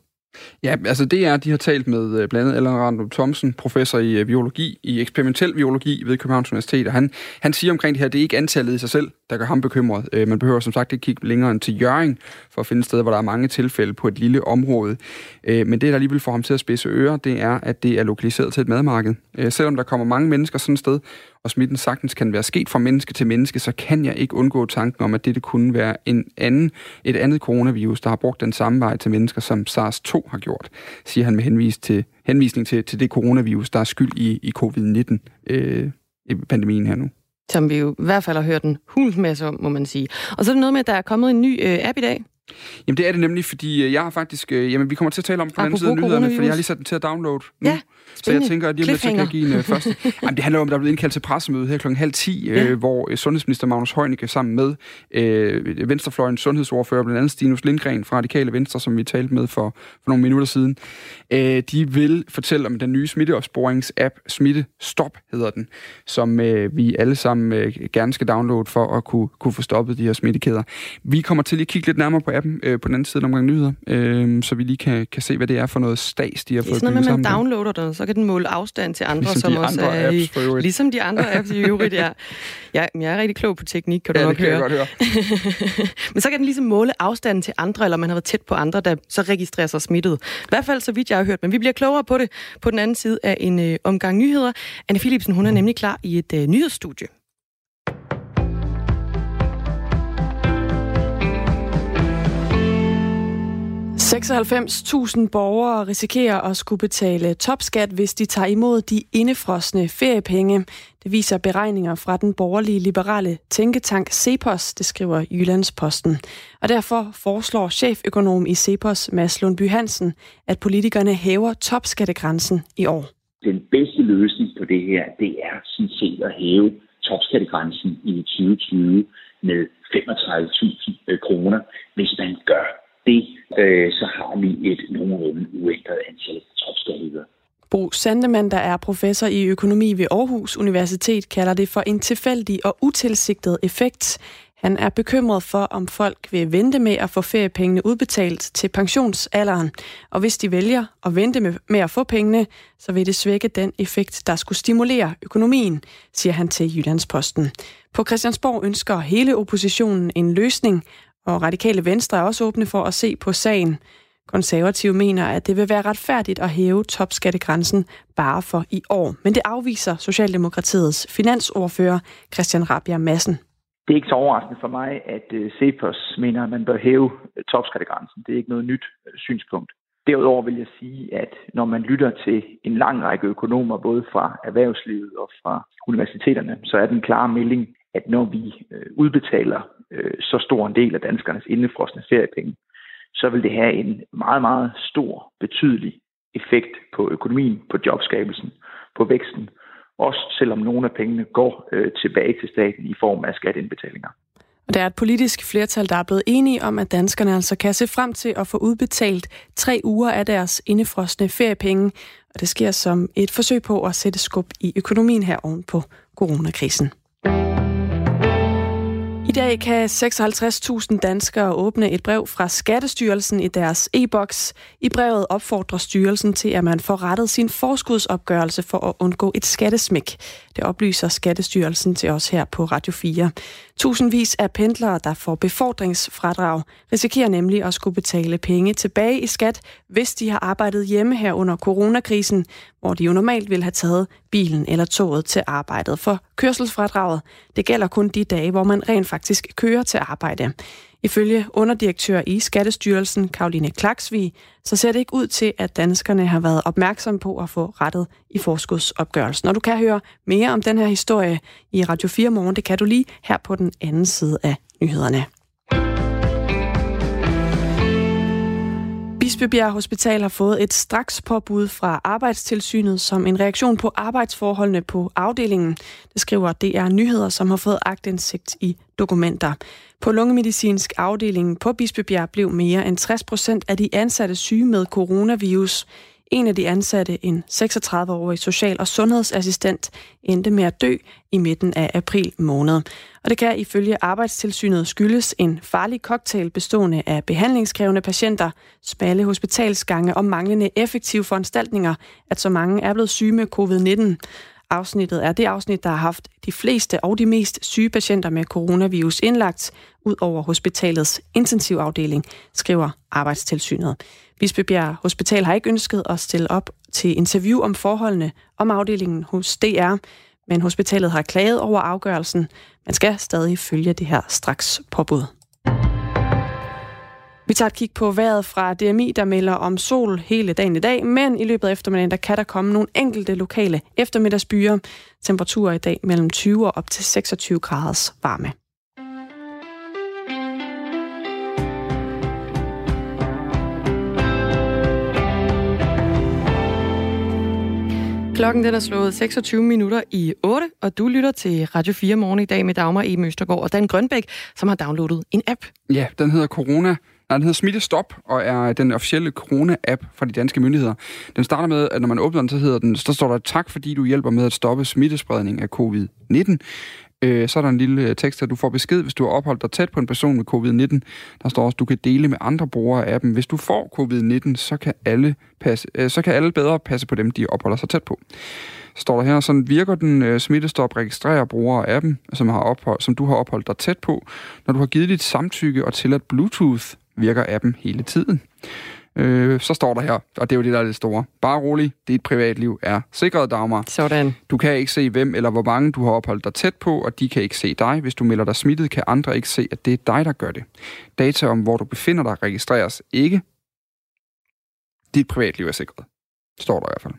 Ja, altså det er, de har talt med øh, blandt andet Allan Randrup Thomsen, professor i øh, biologi, i eksperimentel biologi ved Københavns Universitet, og han, han siger omkring det her, det er ikke antallet i sig selv, der gør ham bekymret. Øh, man behøver som sagt ikke kigge længere end til Jøring, for at finde steder, hvor der er mange tilfælde på et lille område. Men det, der alligevel får ham til at spidse ører, det er, at det er lokaliseret til et madmarked. Selvom der kommer mange mennesker sådan et sted, og smitten sagtens kan være sket fra menneske til menneske, så kan jeg ikke undgå tanken om, at det kunne være en anden, et andet coronavirus, der har brugt den samme vej til mennesker, som SARS-2 har gjort, siger han med henvis til, henvisning til, til det coronavirus, der er skyld i, i covid-19-pandemien øh, her nu. Som vi jo i hvert fald har hørt en hulsmasse om, må man sige. Og så er det noget med, at der er kommet en ny øh, app i dag, Jamen det er det nemlig, fordi øh, jeg har faktisk... Øh, jamen vi kommer til at tale om på den anden side af nyhederne, fordi jeg har lige sat den til at downloade nu. Ja, så jeg tænker, at lige om lidt, så kan jeg give en uh, første. (laughs) Jamen, det handler om, at der er blevet indkaldt til pressemøde her klokken halv 10, ja. øh, hvor sundhedsminister Magnus Heunicke sammen med øh, Venstrefløjens sundhedsordfører, blandt andet Stinus Lindgren fra Radikale Venstre, som vi talte med for, for nogle minutter siden, øh, de vil fortælle om den nye smitteopsporings-app, Smitte Stop hedder den, som øh, vi alle sammen øh, gerne skal downloade for at kunne, kunne få stoppet de her smittekæder. Vi kommer til at kigge lidt nærmere på appen øh, på den anden side omgang nyheder, øh, så vi lige kan, kan se, hvad det er for noget stas, de har fået. Det er sådan noget, man downloader den, så kan den måle afstand til andre, ligesom som også er apps, Ligesom de andre apps i øvrigt, ja. Jeg, jeg er rigtig klog på teknik, kan du ja, nok det kan høre. Jeg godt høre. (laughs) Men så kan den ligesom måle afstanden til andre, eller man har været tæt på andre, der så registrerer sig smittet. I hvert fald så vidt jeg har hørt, men vi bliver klogere på det på den anden side af en øh, omgang nyheder. Anne Philipsen, hun er nemlig klar i et øh, nyhedsstudie. 96.000 borgere risikerer at skulle betale topskat, hvis de tager imod de indefrosne feriepenge. Det viser beregninger fra den borgerlige liberale tænketank Cepos, det skriver Jyllandsposten. Og derfor foreslår cheføkonom i Cepos, Mads Lundby Hansen, at politikerne hæver topskattegrænsen i år. Den bedste løsning på det her, det er sådan set at hæve topskattegrænsen i 2020 med 35.000 øh, kroner, hvis man gør det, øh, så har vi et nogenlunde uændret antal topskatteydere. Bo Sandemann, der er professor i økonomi ved Aarhus Universitet, kalder det for en tilfældig og utilsigtet effekt. Han er bekymret for, om folk vil vente med at få feriepengene udbetalt til pensionsalderen. Og hvis de vælger at vente med at få pengene, så vil det svække den effekt, der skulle stimulere økonomien, siger han til Jyllandsposten. På Christiansborg ønsker hele oppositionen en løsning, og radikale venstre er også åbne for at se på sagen. Konservative mener, at det vil være retfærdigt at hæve topskattegrænsen bare for i år. Men det afviser Socialdemokratiets finansordfører Christian Rabia Madsen. Det er ikke så overraskende for mig, at øh, Cepos mener, at man bør hæve øh, topskattegrænsen. Det er ikke noget nyt øh, synspunkt. Derudover vil jeg sige, at når man lytter til en lang række økonomer, både fra erhvervslivet og fra universiteterne, så er den klare melding, at når vi øh, udbetaler øh, så stor en del af danskernes indefrosne feriepenge, så vil det have en meget, meget stor, betydelig effekt på økonomien, på jobskabelsen, på væksten, også selvom nogle af pengene går øh, tilbage til staten i form af skatteindbetalinger. Og der er et politisk flertal, der er blevet enige om, at danskerne altså kan se frem til at få udbetalt tre uger af deres indefrosne feriepenge. Og det sker som et forsøg på at sætte skub i økonomien her oven på coronakrisen. I dag kan 56.000 danskere åbne et brev fra Skattestyrelsen i deres e-boks. I brevet opfordrer styrelsen til, at man får rettet sin forskudsopgørelse for at undgå et skattesmæk. Det oplyser Skattestyrelsen til os her på Radio 4. Tusindvis af pendlere, der får befordringsfradrag, risikerer nemlig at skulle betale penge tilbage i skat, hvis de har arbejdet hjemme her under coronakrisen, hvor de jo normalt ville have taget bilen eller toget til arbejdet. For kørselsfradraget, det gælder kun de dage, hvor man rent faktisk kører til arbejde. Ifølge underdirektør i Skattestyrelsen, Karoline Klaksvig, så ser det ikke ud til, at danskerne har været opmærksom på at få rettet i forskudsopgørelsen. Og du kan høre mere om den her historie i Radio 4 morgen. Det kan du lige her på den anden side af nyhederne. Bispebjerg Hospital har fået et straks påbud fra Arbejdstilsynet som en reaktion på arbejdsforholdene på afdelingen. Det skriver DR Nyheder, som har fået agtindsigt i dokumenter. På lungemedicinsk afdeling på Bispebjerg blev mere end 60 procent af de ansatte syge med coronavirus. En af de ansatte, en 36-årig social- og sundhedsassistent, endte med at dø i midten af april måned. Og det kan ifølge Arbejdstilsynet skyldes en farlig cocktail bestående af behandlingskrævende patienter, smalle hospitalsgange og manglende effektive foranstaltninger, at så mange er blevet syge med covid-19. Afsnittet er det afsnit, der har haft de fleste og de mest syge patienter med coronavirus indlagt, ud over hospitalets intensivafdeling, skriver Arbejdstilsynet. Bispebjerg Hospital har ikke ønsket at stille op til interview om forholdene om afdelingen hos DR, men hospitalet har klaget over afgørelsen. Man skal stadig følge det her straks påbud. Vi tager et kig på vejret fra DMI, der melder om sol hele dagen i dag, men i løbet af eftermiddagen, der kan der komme nogle enkelte lokale eftermiddagsbyer. Temperaturer i dag mellem 20 og op til 26 graders varme. Klokken den er slået 26 minutter i 8, og du lytter til Radio 4 morgen i dag med Dagmar E. Møstergaard og Dan Grønbæk, som har downloadet en app. Ja, den hedder Corona Nej, den hedder Smittestop, og er den officielle corona-app fra de danske myndigheder. Den starter med, at når man åbner den, så hedder den, så står der tak, fordi du hjælper med at stoppe smittespredning af covid-19. Øh, så er der en lille øh, tekst, at du får besked, hvis du har opholdt dig tæt på en person med covid-19. Der står også, at du kan dele med andre brugere af appen. Hvis du får covid-19, så kan alle, passe, øh, så kan alle bedre passe på dem, de opholder sig tæt på. Så står der her, sådan virker den øh, smittestop registrerer brugere af appen, som, har ophold, som du har opholdt dig tæt på. Når du har givet dit samtykke og tilladt Bluetooth, virker appen hele tiden. Øh, så står der her, og det er jo det, der er det store. Bare rolig, dit privatliv er sikret, Dagmar. Sådan. Du kan ikke se, hvem eller hvor mange du har opholdt dig tæt på, og de kan ikke se dig. Hvis du melder dig smittet, kan andre ikke se, at det er dig, der gør det. Data om, hvor du befinder dig, registreres ikke. Dit privatliv er sikret. Står der i hvert fald.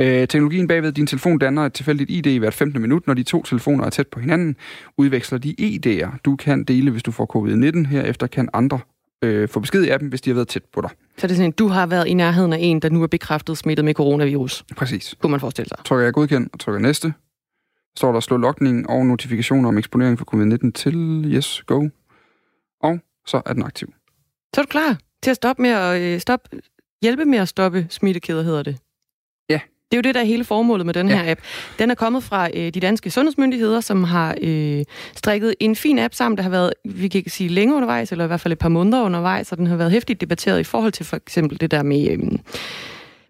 Øh, teknologien bagved din telefon danner et tilfældigt ID i hvert 15 minut. Når de to telefoner er tæt på hinanden, udveksler de ID'er. Du kan dele, hvis du får covid-19. Herefter kan andre øh, få besked i appen, hvis de har været tæt på dig. Så det er sådan, du har været i nærheden af en, der nu er bekræftet smittet med coronavirus. Præcis. Kunne man forestille sig. Trykker jeg godkend og trykker næste. Står der slå lokning og notifikationer om eksponering for covid-19 til yes, go. Og så er den aktiv. Så er du klar til at stoppe med at øh, stoppe, hjælpe med at stoppe smittekæder, hedder det. Det er jo det, der er hele formålet med den ja. her app. Den er kommet fra øh, de danske sundhedsmyndigheder, som har øh, strikket en fin app sammen, der har været, vi kan ikke sige længe undervejs, eller i hvert fald et par måneder undervejs, og den har været hæftigt debatteret i forhold til for eksempel det der med, øh,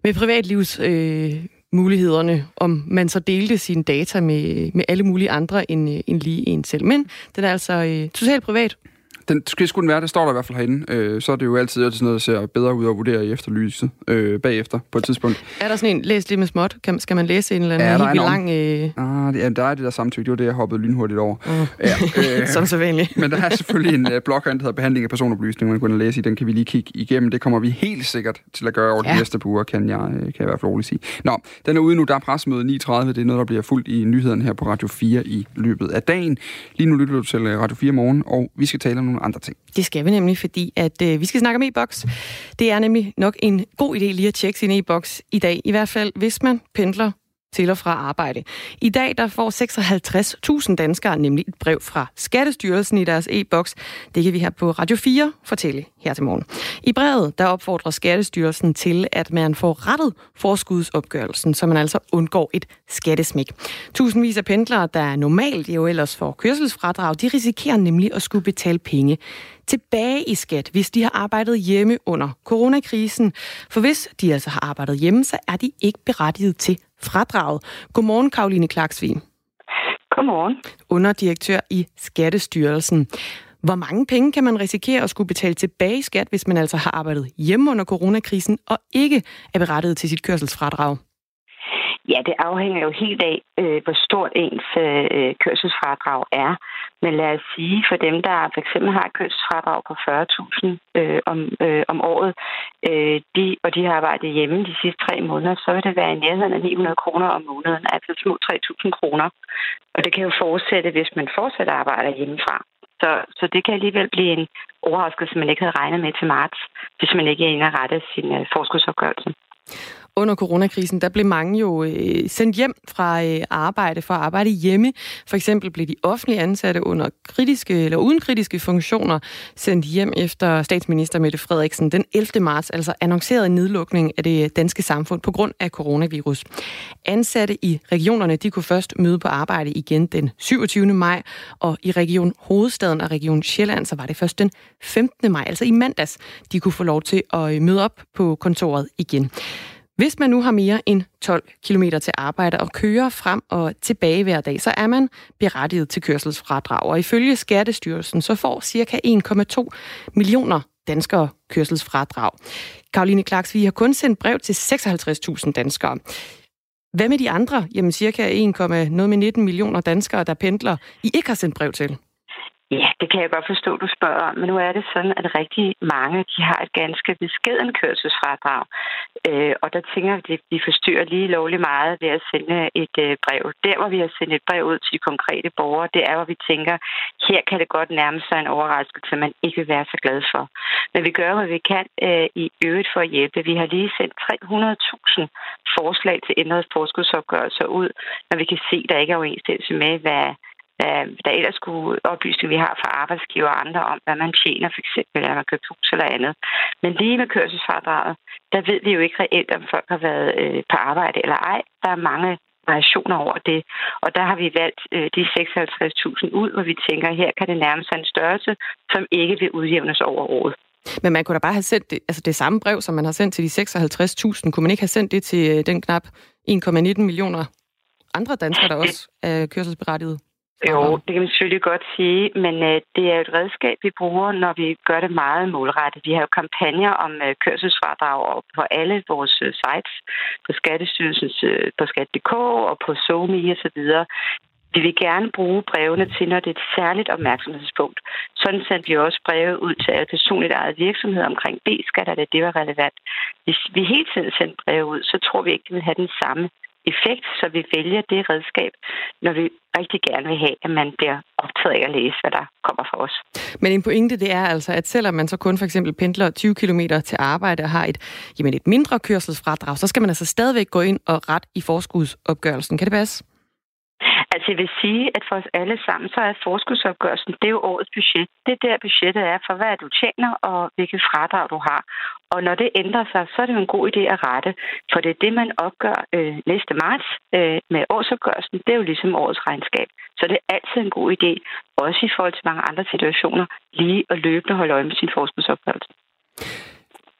med privatlivs... Øh, mulighederne, om man så delte sine data med, med alle mulige andre end, øh, end lige en selv. Men den er altså øh, totalt privat, den skal sgu den være, det står der i hvert fald herinde. Øh, så er det jo altid, altid noget, der ser bedre ud at vurdere i efterlyset øh, bagefter på et tidspunkt. Er der sådan en, læs lige med småt, kan, skal man læse en eller anden ja, helt lang... Øh... Ah, det, ja, der er det der samtykke, det var det, jeg hoppede lynhurtigt over. Uh. Ja, (laughs) øh, Som så vanligt. men der er selvfølgelig en uh, blog, der hedder Behandling af personoplysninger, man kan læse i. Den kan vi lige kigge igennem. Det kommer vi helt sikkert til at gøre over ja. de næste uger, kan jeg, øh, kan jeg i hvert fald roligt sige. Nå, den er ude nu. Der er pressemøde 9.30. Det er noget, der bliver fuldt i nyhederne her på Radio 4 i løbet af dagen. Lige nu lytter du til øh, Radio 4 morgen, og vi skal tale om nogle andre ting. Det skal vi nemlig, fordi at øh, vi skal snakke om e-boks. Det er nemlig nok en god idé lige at tjekke sin e-boks i dag. I hvert fald, hvis man pendler til og fra arbejde. I dag der får 56.000 danskere nemlig et brev fra Skattestyrelsen i deres e-boks. Det kan vi her på Radio 4 fortælle her til morgen. I brevet der opfordrer Skattestyrelsen til, at man får rettet forskudsopgørelsen, så man altså undgår et skattesmæk. Tusindvis af pendlere, der normalt jo ellers får kørselsfradrag, de risikerer nemlig at skulle betale penge tilbage i skat, hvis de har arbejdet hjemme under coronakrisen. For hvis de altså har arbejdet hjemme, så er de ikke berettiget til fradraget. Godmorgen, Karoline Klaksvig. Godmorgen. Underdirektør i Skattestyrelsen. Hvor mange penge kan man risikere at skulle betale tilbage i skat, hvis man altså har arbejdet hjemme under coronakrisen og ikke er berettiget til sit kørselsfradrag? Ja, det afhænger jo helt af, øh, hvor stort ens øh, kørselsfradrag er. Men lad os sige, for dem, der for eksempel har et kønsfradrag på 40.000 øh, om, øh, om året, øh, de, og de har arbejdet hjemme de sidste tre måneder, så vil det være i nærheden af 900 kroner om måneden, altså små 3.000 kroner. Og det kan jo fortsætte, hvis man fortsætter arbejder hjemmefra. Så, så det kan alligevel blive en overraskelse, man ikke havde regnet med til marts, hvis man ikke er inde og rette sin øh, forskudsopgørelse under coronakrisen, der blev mange jo øh, sendt hjem fra øh, arbejde for at arbejde hjemme. For eksempel blev de offentlige ansatte under kritiske eller uden kritiske funktioner sendt hjem efter statsminister Mette Frederiksen den 11. marts, altså annoncerede nedlukning af det danske samfund på grund af coronavirus. Ansatte i regionerne, de kunne først møde på arbejde igen den 27. maj, og i region Hovedstaden og region Sjælland, så var det først den 15. maj, altså i mandags, de kunne få lov til at øh, møde op på kontoret igen. Hvis man nu har mere end 12 km til arbejde og kører frem og tilbage hver dag, så er man berettiget til kørselsfradrag. Og ifølge Skattestyrelsen, så får ca. 1,2 millioner danskere kørselsfradrag. Karoline Klaks, vi har kun sendt brev til 56.000 danskere. Hvad med de andre, jamen cirka 1,19 millioner danskere, der pendler, I ikke har sendt brev til? Ja, det kan jeg godt forstå, du spørger om. Men nu er det sådan, at rigtig mange de har et ganske beskeden kørselsfradrag. Øh, og der tænker vi, at vi forstyrrer lige lovligt meget ved at sende et øh, brev. Der, hvor vi har sendt et brev ud til de konkrete borgere, det er, hvor vi tænker, her kan det godt nærme sig en overraskelse, man ikke vil være så glad for. Men vi gør, hvad vi kan øh, i øvrigt for at hjælpe. Vi har lige sendt 300.000 forslag til ændrede forskudsopgørelser ud, når vi kan se, der ikke er overensstemmelse med, hvad hvad der ellers skulle oplyse, vi har fra arbejdsgiver og andre om, hvad man tjener, for eksempel, eller man køber hus eller andet. Men lige med kørselsfradraget, der ved vi jo ikke reelt, om folk har været øh, på arbejde eller ej. Der er mange variationer over det. Og der har vi valgt øh, de 56.000 ud, hvor vi tænker, her kan det nærme sig en størrelse, som ikke vil udjævnes over året. Men man kunne da bare have sendt det, altså det samme brev, som man har sendt til de 56.000. Kunne man ikke have sendt det til øh, den knap 1,19 millioner andre danskere, der også er kørselsberettiget? Jo, det kan man selvfølgelig godt sige, men øh, det er et redskab, vi bruger, når vi gør det meget målrettet. Vi har jo kampagner om øh, kørselsfradrag på alle vores øh, sites, på Skattestyrelsens, øh, på skat.dk og på SoMe og så videre. Vi vil gerne bruge brevene til, når det er et særligt opmærksomhedspunkt. Sådan sendte vi også breve ud til alle personligt eget virksomheder omkring B-skat, at det var relevant. Hvis vi hele tiden sendte breve ud, så tror vi ikke, det vil have den samme effekt, så vi vælger det redskab, når vi rigtig gerne vil have, at man bliver optaget af at læse, hvad der kommer fra os. Men en pointe, det er altså, at selvom man så kun for eksempel pendler 20 km til arbejde og har et, jamen et mindre kørselsfradrag, så skal man altså stadigvæk gå ind og ret i forskudsopgørelsen. Kan det passe? Altså jeg vil sige, at for os alle sammen, så er forskudsopgørelsen, det er jo årets budget. Det er der budgettet er for, hvad du tjener og hvilket fradrag du har. Og når det ændrer sig, så er det jo en god idé at rette. For det er det, man opgør øh, næste marts øh, med årsopgørelsen. Det er jo ligesom årets regnskab. Så det er altid en god idé, også i forhold til mange andre situationer, lige at løbende holde øje med sin forskudsopgørelse.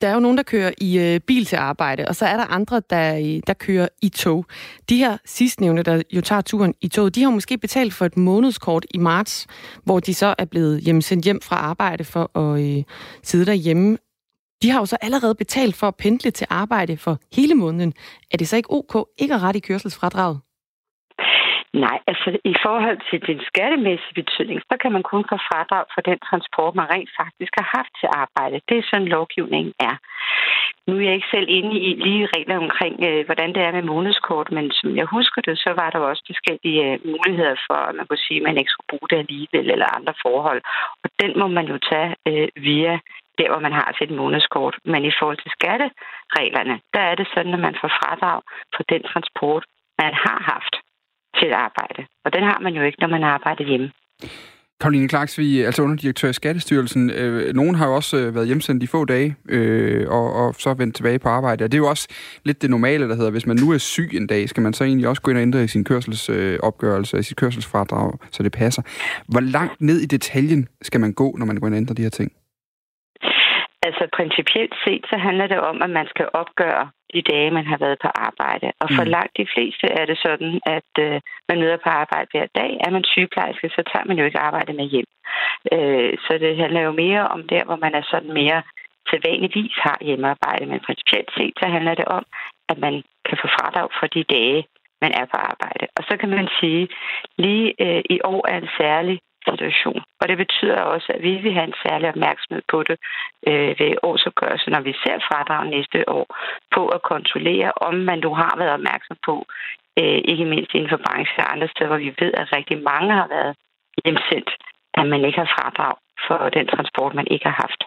Der er jo nogen, der kører i øh, bil til arbejde, og så er der andre, der, øh, der kører i tog. De her sidstnævnte, der jo tager turen i tog, de har måske betalt for et månedskort i marts, hvor de så er blevet hjem, sendt hjem fra arbejde for at øh, sidde derhjemme. De har jo så allerede betalt for at pendle til arbejde for hele måneden. Er det så ikke ok ikke at rette i kørselsfradraget? Nej, altså i forhold til den skattemæssige betydning, så kan man kun få fradrag for den transport, man rent faktisk har haft til arbejde. Det er sådan, lovgivningen er. Nu er jeg ikke selv inde i lige regler omkring, øh, hvordan det er med månedskort, men som jeg husker det, så var der også forskellige øh, muligheder for, at man kunne sige, at man ikke skulle bruge det alligevel eller andre forhold. Og den må man jo tage øh, via der, hvor man har sit månedskort. Men i forhold til skattereglerne, der er det sådan, at man får fradrag for den transport, man har haft til arbejde. Og den har man jo ikke, når man arbejder hjemme. Karoline vi altså underdirektør i Skattestyrelsen. Øh, nogen har jo også øh, været hjemsendt i få dage, øh, og, og så vendt tilbage på arbejde. Og det er jo også lidt det normale, der hedder, hvis man nu er syg en dag, skal man så egentlig også gå ind og ændre i sin kørselsopgørelse, øh, i sit kørselsfradrag, så det passer. Hvor langt ned i detaljen skal man gå, når man går ind og ændrer de her ting? Altså principielt set, så handler det om, at man skal opgøre de dage, man har været på arbejde. Og for mm. langt de fleste er det sådan, at øh, man møder på arbejde hver dag. Er man sygeplejerske, så tager man jo ikke arbejde med hjem. Øh, så det handler jo mere om der, hvor man er sådan mere til vanligvis har hjemmearbejde. Men principielt set, så handler det om, at man kan få fradrag for de dage, man er på arbejde. Og så kan man sige, lige øh, i år er en særlig situation. Og det betyder også, at vi vil have en særlig opmærksomhed på det øh, ved årsopgørelsen, når vi ser fradrag næste år, på at kontrollere, om man nu har været opmærksom på, øh, ikke mindst inden for branchen og andre steder, hvor vi ved, at rigtig mange har været hjemsendt, at man ikke har fradrag for den transport, man ikke har haft.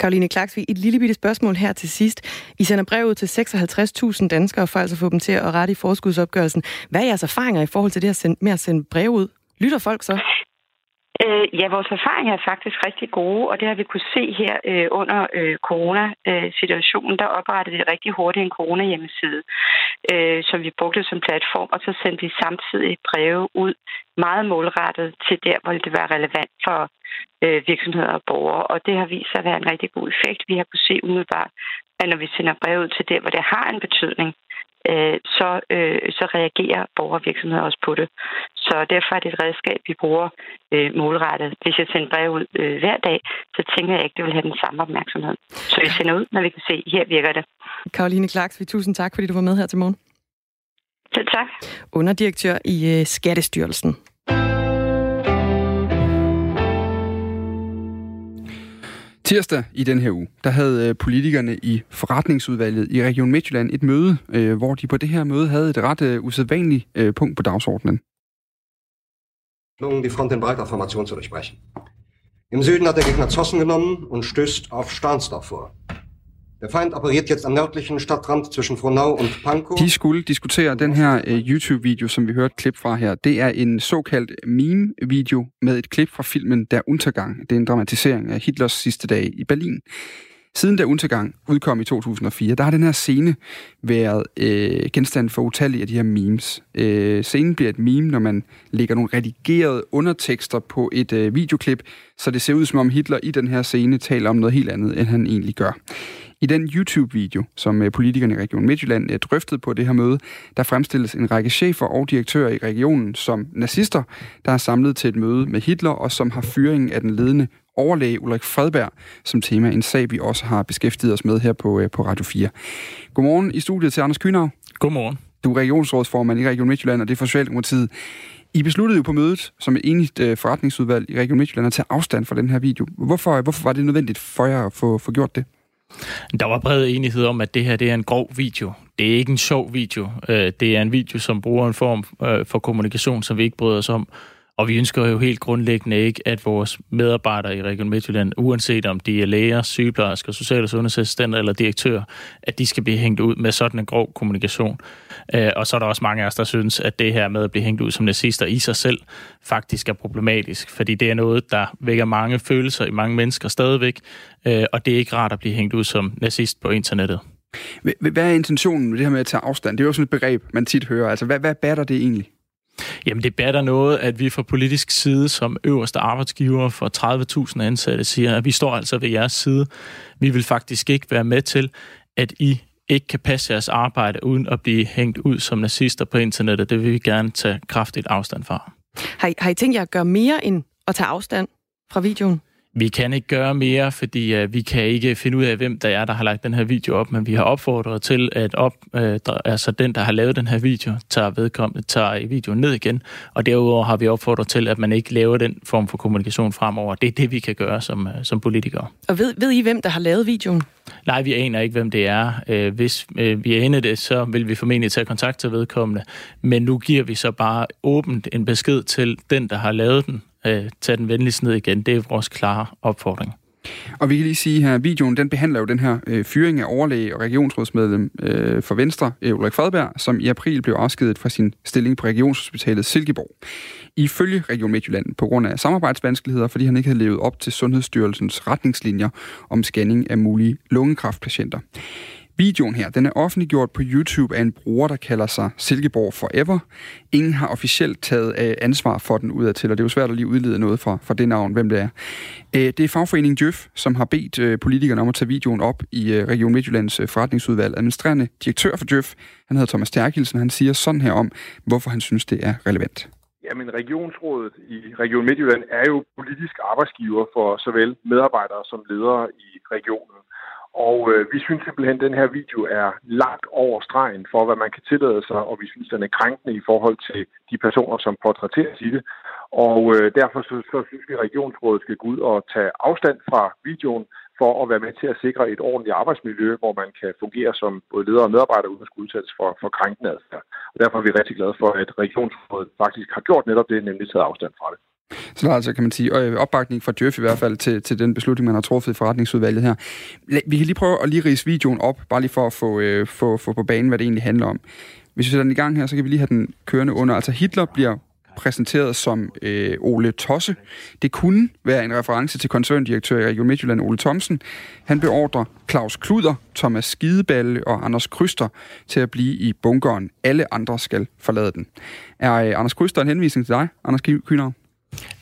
Karoline Klaksvi, et lille bitte spørgsmål her til sidst. I sender brev ud til 56.000 danskere for altså at få dem til at rette i forskudsopgørelsen. Hvad er jeres erfaringer i forhold til det at sende, med at sende brev ud? Lytter folk så? Øh, ja, vores erfaringer er faktisk rigtig gode, og det har vi kunne se her øh, under øh, coronasituationen. Der oprettede vi rigtig hurtigt en corona-hjemmeside, øh, som vi brugte som platform, og så sendte vi samtidig breve ud meget målrettet til der, hvor det var relevant for øh, virksomheder og borgere. Og det har vist sig at være en rigtig god effekt. Vi har kunne se umiddelbart, at når vi sender breve ud til der, hvor det har en betydning, øh, så, øh, så reagerer borgere og virksomheder også på det. Så derfor er det et redskab, vi bruger øh, målrettet. Hvis jeg sender brev ud øh, hver dag, så tænker jeg ikke, det vil have den samme opmærksomhed. Så vi sender ud, når vi kan se, her virker det. Karoline vi tusind tak, fordi du var med her til morgen. Selv tak. Underdirektør i øh, Skattestyrelsen. Tirsdag i den her uge, der havde øh, politikerne i forretningsudvalget i Region Midtjylland et møde, øh, hvor de på det her møde havde et ret øh, usædvanligt punkt på dagsordenen. die Front in breiter Formation zu durchbrechen. Im Süden hat der Gegner Zossen genommen und stößt auf Stahnsdorf vor. Der Feind operiert jetzt am nördlichen Stadtrand zwischen Frohnau und Pankow. De skulle diskutere den her uh, YouTube-video, som vi hørte et klip fra her. Det er en såkaldt meme-video med et klip fra filmen Der Untergang. Det er en dramatisering af Hitlers sidste dag i Berlin. Siden Der Untergang udkom i 2004, der har den her scene været øh, genstand for utallige af de her memes. Øh, scenen bliver et meme, når man lægger nogle redigerede undertekster på et øh, videoklip, så det ser ud som om Hitler i den her scene taler om noget helt andet, end han egentlig gør. I den YouTube-video, som øh, politikerne i Region Midtjylland øh, drøftede på det her møde, der fremstilles en række chefer og direktører i regionen som nazister, der er samlet til et møde med Hitler, og som har fyringen af den ledende overlæge Ulrik Fredberg som tema. En sag, vi også har beskæftiget os med her på, øh, på Radio 4. Godmorgen i studiet til Anders Kynav. Godmorgen. Du er regionsrådsformand i Region Midtjylland, og det er for Socialdemokratiet. I besluttede jo på mødet, som et enigt forretningsudvalg i Region Midtjylland, at tage afstand fra den her video. Hvorfor, hvorfor var det nødvendigt for jer at få, få gjort det? Der var bred enighed om, at det her det er en grov video. Det er ikke en sjov video. Øh, det er en video, som bruger en form øh, for kommunikation, som vi ikke bryder os om. Og vi ønsker jo helt grundlæggende ikke, at vores medarbejdere i Region Midtjylland, uanset om de er læger, sygeplejersker, social- og sundhedsassistenter eller direktører, at de skal blive hængt ud med sådan en grov kommunikation. Øh, og så er der også mange af os, der synes, at det her med at blive hængt ud som nazister i sig selv faktisk er problematisk, fordi det er noget, der vækker mange følelser i mange mennesker stadigvæk, øh, og det er ikke rart at blive hængt ud som nazist på internettet. Hvad er intentionen med det her med at tage afstand? Det er jo sådan et begreb, man tit hører. Altså, hvad, hvad batter det egentlig? Jamen, det batter noget, at vi fra politisk side som øverste arbejdsgiver for 30.000 ansatte siger, at vi står altså ved jeres side. Vi vil faktisk ikke være med til, at I ikke kan passe jeres arbejde uden at blive hængt ud som nazister på internettet. Det vil vi gerne tage kraftigt afstand fra. Har I, har I tænkt jer at gøre mere end at tage afstand fra videoen? Vi kan ikke gøre mere, fordi uh, vi kan ikke finde ud af, hvem der er, der har lagt den her video op, men vi har opfordret til, at op, uh, der, altså den, der har lavet den her video, tager vedkommende, tager videoen ned igen, og derudover har vi opfordret til, at man ikke laver den form for kommunikation fremover. Det er det, vi kan gøre som, uh, som politikere. Og ved, ved I, hvem der har lavet videoen? Nej, vi aner ikke, hvem det er. Uh, hvis uh, vi aner det, så vil vi formentlig tage kontakt til vedkommende, men nu giver vi så bare åbent en besked til den, der har lavet den, øh, tage den venligst ned igen. Det er vores klare opfordring. Og vi kan lige sige her, videoen den behandler jo den her øh, fyring af overlæge og regionsrådsmedlem øh, for Venstre, øh, Ulrik Fredberg, som i april blev afskedet fra sin stilling på Regionshospitalet Silkeborg. Ifølge Region Midtjylland på grund af samarbejdsvanskeligheder, fordi han ikke havde levet op til Sundhedsstyrelsens retningslinjer om scanning af mulige lungekræftpatienter. Videoen her, den er offentliggjort på YouTube af en bruger, der kalder sig Silkeborg Forever. Ingen har officielt taget øh, ansvar for den udadtil, og det er jo svært at lige udlede noget fra, fra det navn, hvem det er. Øh, det er fagforeningen Djøf, som har bedt øh, politikerne om at tage videoen op i øh, Region Midtjyllands øh, forretningsudvalg. Administrerende direktør for Djøf, han hedder Thomas Terkelsen, han siger sådan her om, hvorfor han synes, det er relevant. Jamen, regionsrådet i Region Midtjylland er jo politisk arbejdsgiver for såvel medarbejdere som ledere i regionen. Og øh, vi synes simpelthen, at den her video er langt over stregen for, hvad man kan tillade sig, og vi synes, den er krænkende i forhold til de personer, som portrætteres i det. Og øh, derfor så, så synes vi, at regionsrådet skal gå ud og tage afstand fra videoen for at være med til at sikre et ordentligt arbejdsmiljø, hvor man kan fungere som både leder og medarbejder uden at skulle udsættes for, for krænkende adfærd. Og derfor er vi rigtig glade for, at regionsrådet faktisk har gjort netop det, nemlig taget afstand fra det. Så der er altså, kan man sige, øh, opbakning fra Djøf i hvert fald til, til den beslutning, man har truffet i forretningsudvalget her. Vi kan lige prøve at lige rise videoen op, bare lige for at få, øh, få, få på banen, hvad det egentlig handler om. Hvis vi sætter den i gang her, så kan vi lige have den kørende under. Altså Hitler bliver præsenteret som øh, Ole Tosse. Det kunne være en reference til koncerndirektør i Region Midtjylland, Ole Thomsen. Han beordrer Claus Kluder, Thomas Skideballe og Anders Kryster til at blive i bunkeren. Alle andre skal forlade den. Er øh, Anders Kryster en henvisning til dig, Anders Kynar?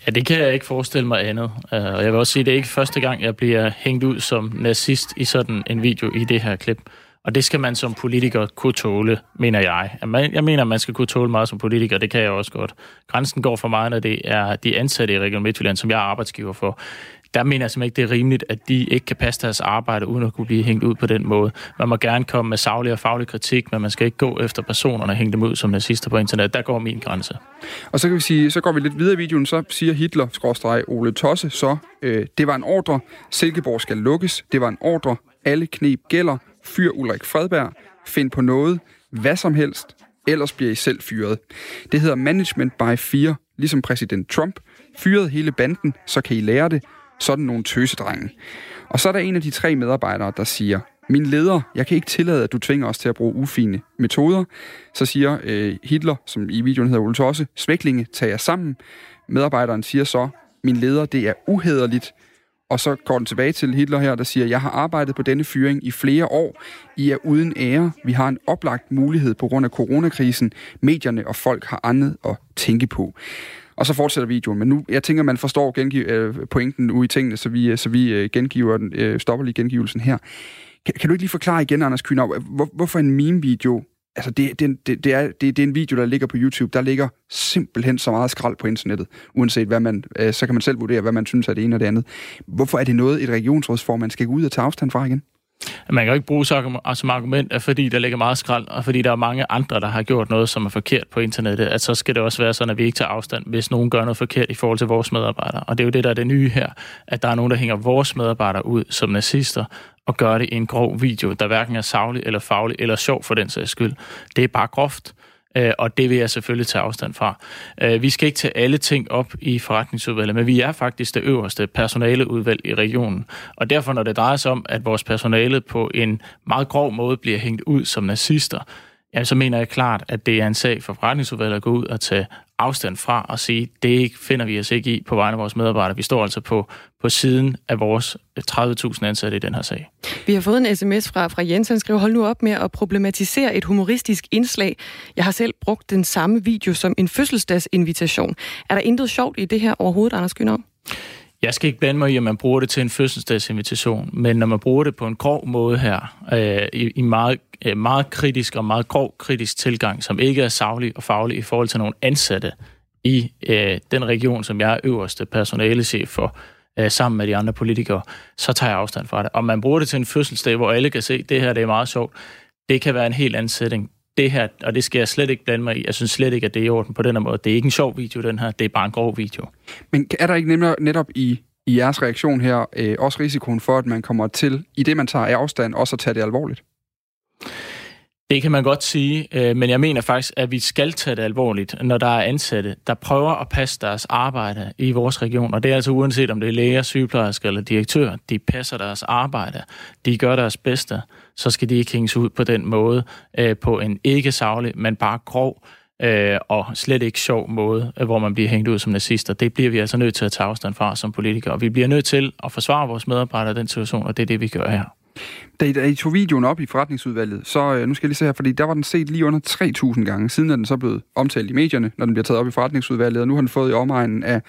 Ja, det kan jeg ikke forestille mig andet. Øh, og jeg vil også sige, at det er ikke første gang, jeg bliver hængt ud som nazist i sådan en video i det her klip. Og det skal man som politiker kunne tåle, mener jeg. Jeg mener, man skal kunne tåle meget som politiker, det kan jeg også godt. Grænsen går for mig, når det er de ansatte i Region Midtjylland, som jeg er arbejdsgiver for der mener jeg simpelthen ikke, det er rimeligt, at de ikke kan passe deres arbejde, uden at kunne blive hængt ud på den måde. Man må gerne komme med savlig og faglig kritik, men man skal ikke gå efter personerne og hænge dem ud som nazister på internet. Der går min grænse. Og så kan vi sige, så går vi lidt videre i videoen, så siger Hitler, skråstreg Ole Tosse, så øh, det var en ordre, Silkeborg skal lukkes, det var en ordre, alle knep gælder, fyr Ulrik Fredberg, find på noget, hvad som helst, ellers bliver I selv fyret. Det hedder Management by Fear, ligesom præsident Trump. Fyret hele banden, så kan I lære det. Sådan nogle tøsedrenge. Og så er der en af de tre medarbejdere, der siger, min leder, jeg kan ikke tillade, at du tvinger os til at bruge ufine metoder. Så siger øh, Hitler, som i videoen hedder Ole Tosse, svæklinge, tag jer sammen. Medarbejderen siger så, min leder, det er uhederligt. Og så går den tilbage til Hitler her, der siger, jeg har arbejdet på denne fyring i flere år. I er uden ære. Vi har en oplagt mulighed på grund af coronakrisen. Medierne og folk har andet at tænke på. Og så fortsætter videoen, men nu, jeg tænker, man forstår gengiv, øh, pointen ude i tingene, så vi, øh, så vi øh, gengiver den, øh, stopper lige gengivelsen her. Kan, kan du ikke lige forklare igen, Anders Kynav, hvor, hvorfor en meme-video altså det, det, det, det, er, det, det er en video, der ligger på YouTube. Der ligger simpelthen så meget skrald på internettet. Uanset hvad man, øh, så kan man selv vurdere, hvad man synes er det ene og det andet. Hvorfor er det noget, et regionsrådsformand skal gå ud og tage afstand fra igen? Man kan jo ikke bruge som argument, fordi der ligger meget skrald, og fordi der er mange andre, der har gjort noget, som er forkert på internettet, at så skal det også være sådan, at vi ikke tager afstand, hvis nogen gør noget forkert i forhold til vores medarbejdere. Og det er jo det, der er det nye her, at der er nogen, der hænger vores medarbejdere ud som nazister, og gør det i en grov video, der hverken er savlig eller faglig eller sjov for den sags skyld. Det er bare groft. Øh, og det vil jeg selvfølgelig tage afstand fra. Øh, vi skal ikke tage alle ting op i forretningsudvalget, men vi er faktisk det øverste personaleudvalg i regionen. Og derfor, når det drejer sig om, at vores personale på en meget grov måde bliver hængt ud som nazister, jamen, så mener jeg klart, at det er en sag for forretningsudvalget at gå ud og tage afstand fra og sige, det finder vi os ikke i på vegne af vores medarbejdere. Vi står altså på, på siden af vores øh, 30.000 ansatte i den her sag. Vi har fået en sms fra, fra Jens, han skriver, hold nu op med at problematisere et humoristisk indslag. Jeg har selv brugt den samme video som en fødselsdagsinvitation. Er der intet sjovt i det her overhovedet, Anders Gynnov? Jeg skal ikke blande mig i, at man bruger det til en fødselsdagsinvitation, men når man bruger det på en grov måde her, øh, i, i meget, øh, meget kritisk og meget grov kritisk tilgang, som ikke er savlig og faglig i forhold til nogle ansatte i øh, den region, som jeg er øverste personalechef for, øh, sammen med de andre politikere, så tager jeg afstand fra det. Og man bruger det til en fødselsdag, hvor alle kan se, at det her det er meget sjovt. Det kan være en helt anden sætning det her, og det skal jeg slet ikke blande mig i. Jeg synes slet ikke, at det er i orden på den her måde. Det er ikke en sjov video, den her. Det er bare en grov video. Men er der ikke nemlig netop i, i jeres reaktion her øh, også risikoen for, at man kommer til, i det man tager afstand, også at tage det alvorligt? Det kan man godt sige, øh, men jeg mener faktisk, at vi skal tage det alvorligt, når der er ansatte, der prøver at passe deres arbejde i vores region. Og det er altså uanset om det er læger, sygeplejersker eller direktør. De passer deres arbejde. De gør deres bedste. Så skal de ikke hænges ud på den måde, øh, på en ikke savlig, men bare grov øh, og slet ikke sjov måde, øh, hvor man bliver hængt ud som nazister. Det bliver vi altså nødt til at tage afstand fra som politikere. Vi bliver nødt til at forsvare vores medarbejdere i den situation, og det er det, vi gør her. Da I, da I tog videoen op i forretningsudvalget, så øh, nu skal jeg lige se her, fordi der var den set lige under 3.000 gange. Siden er den så blevet omtalt i medierne, når den bliver taget op i forretningsudvalget, og nu har den fået i omegnen af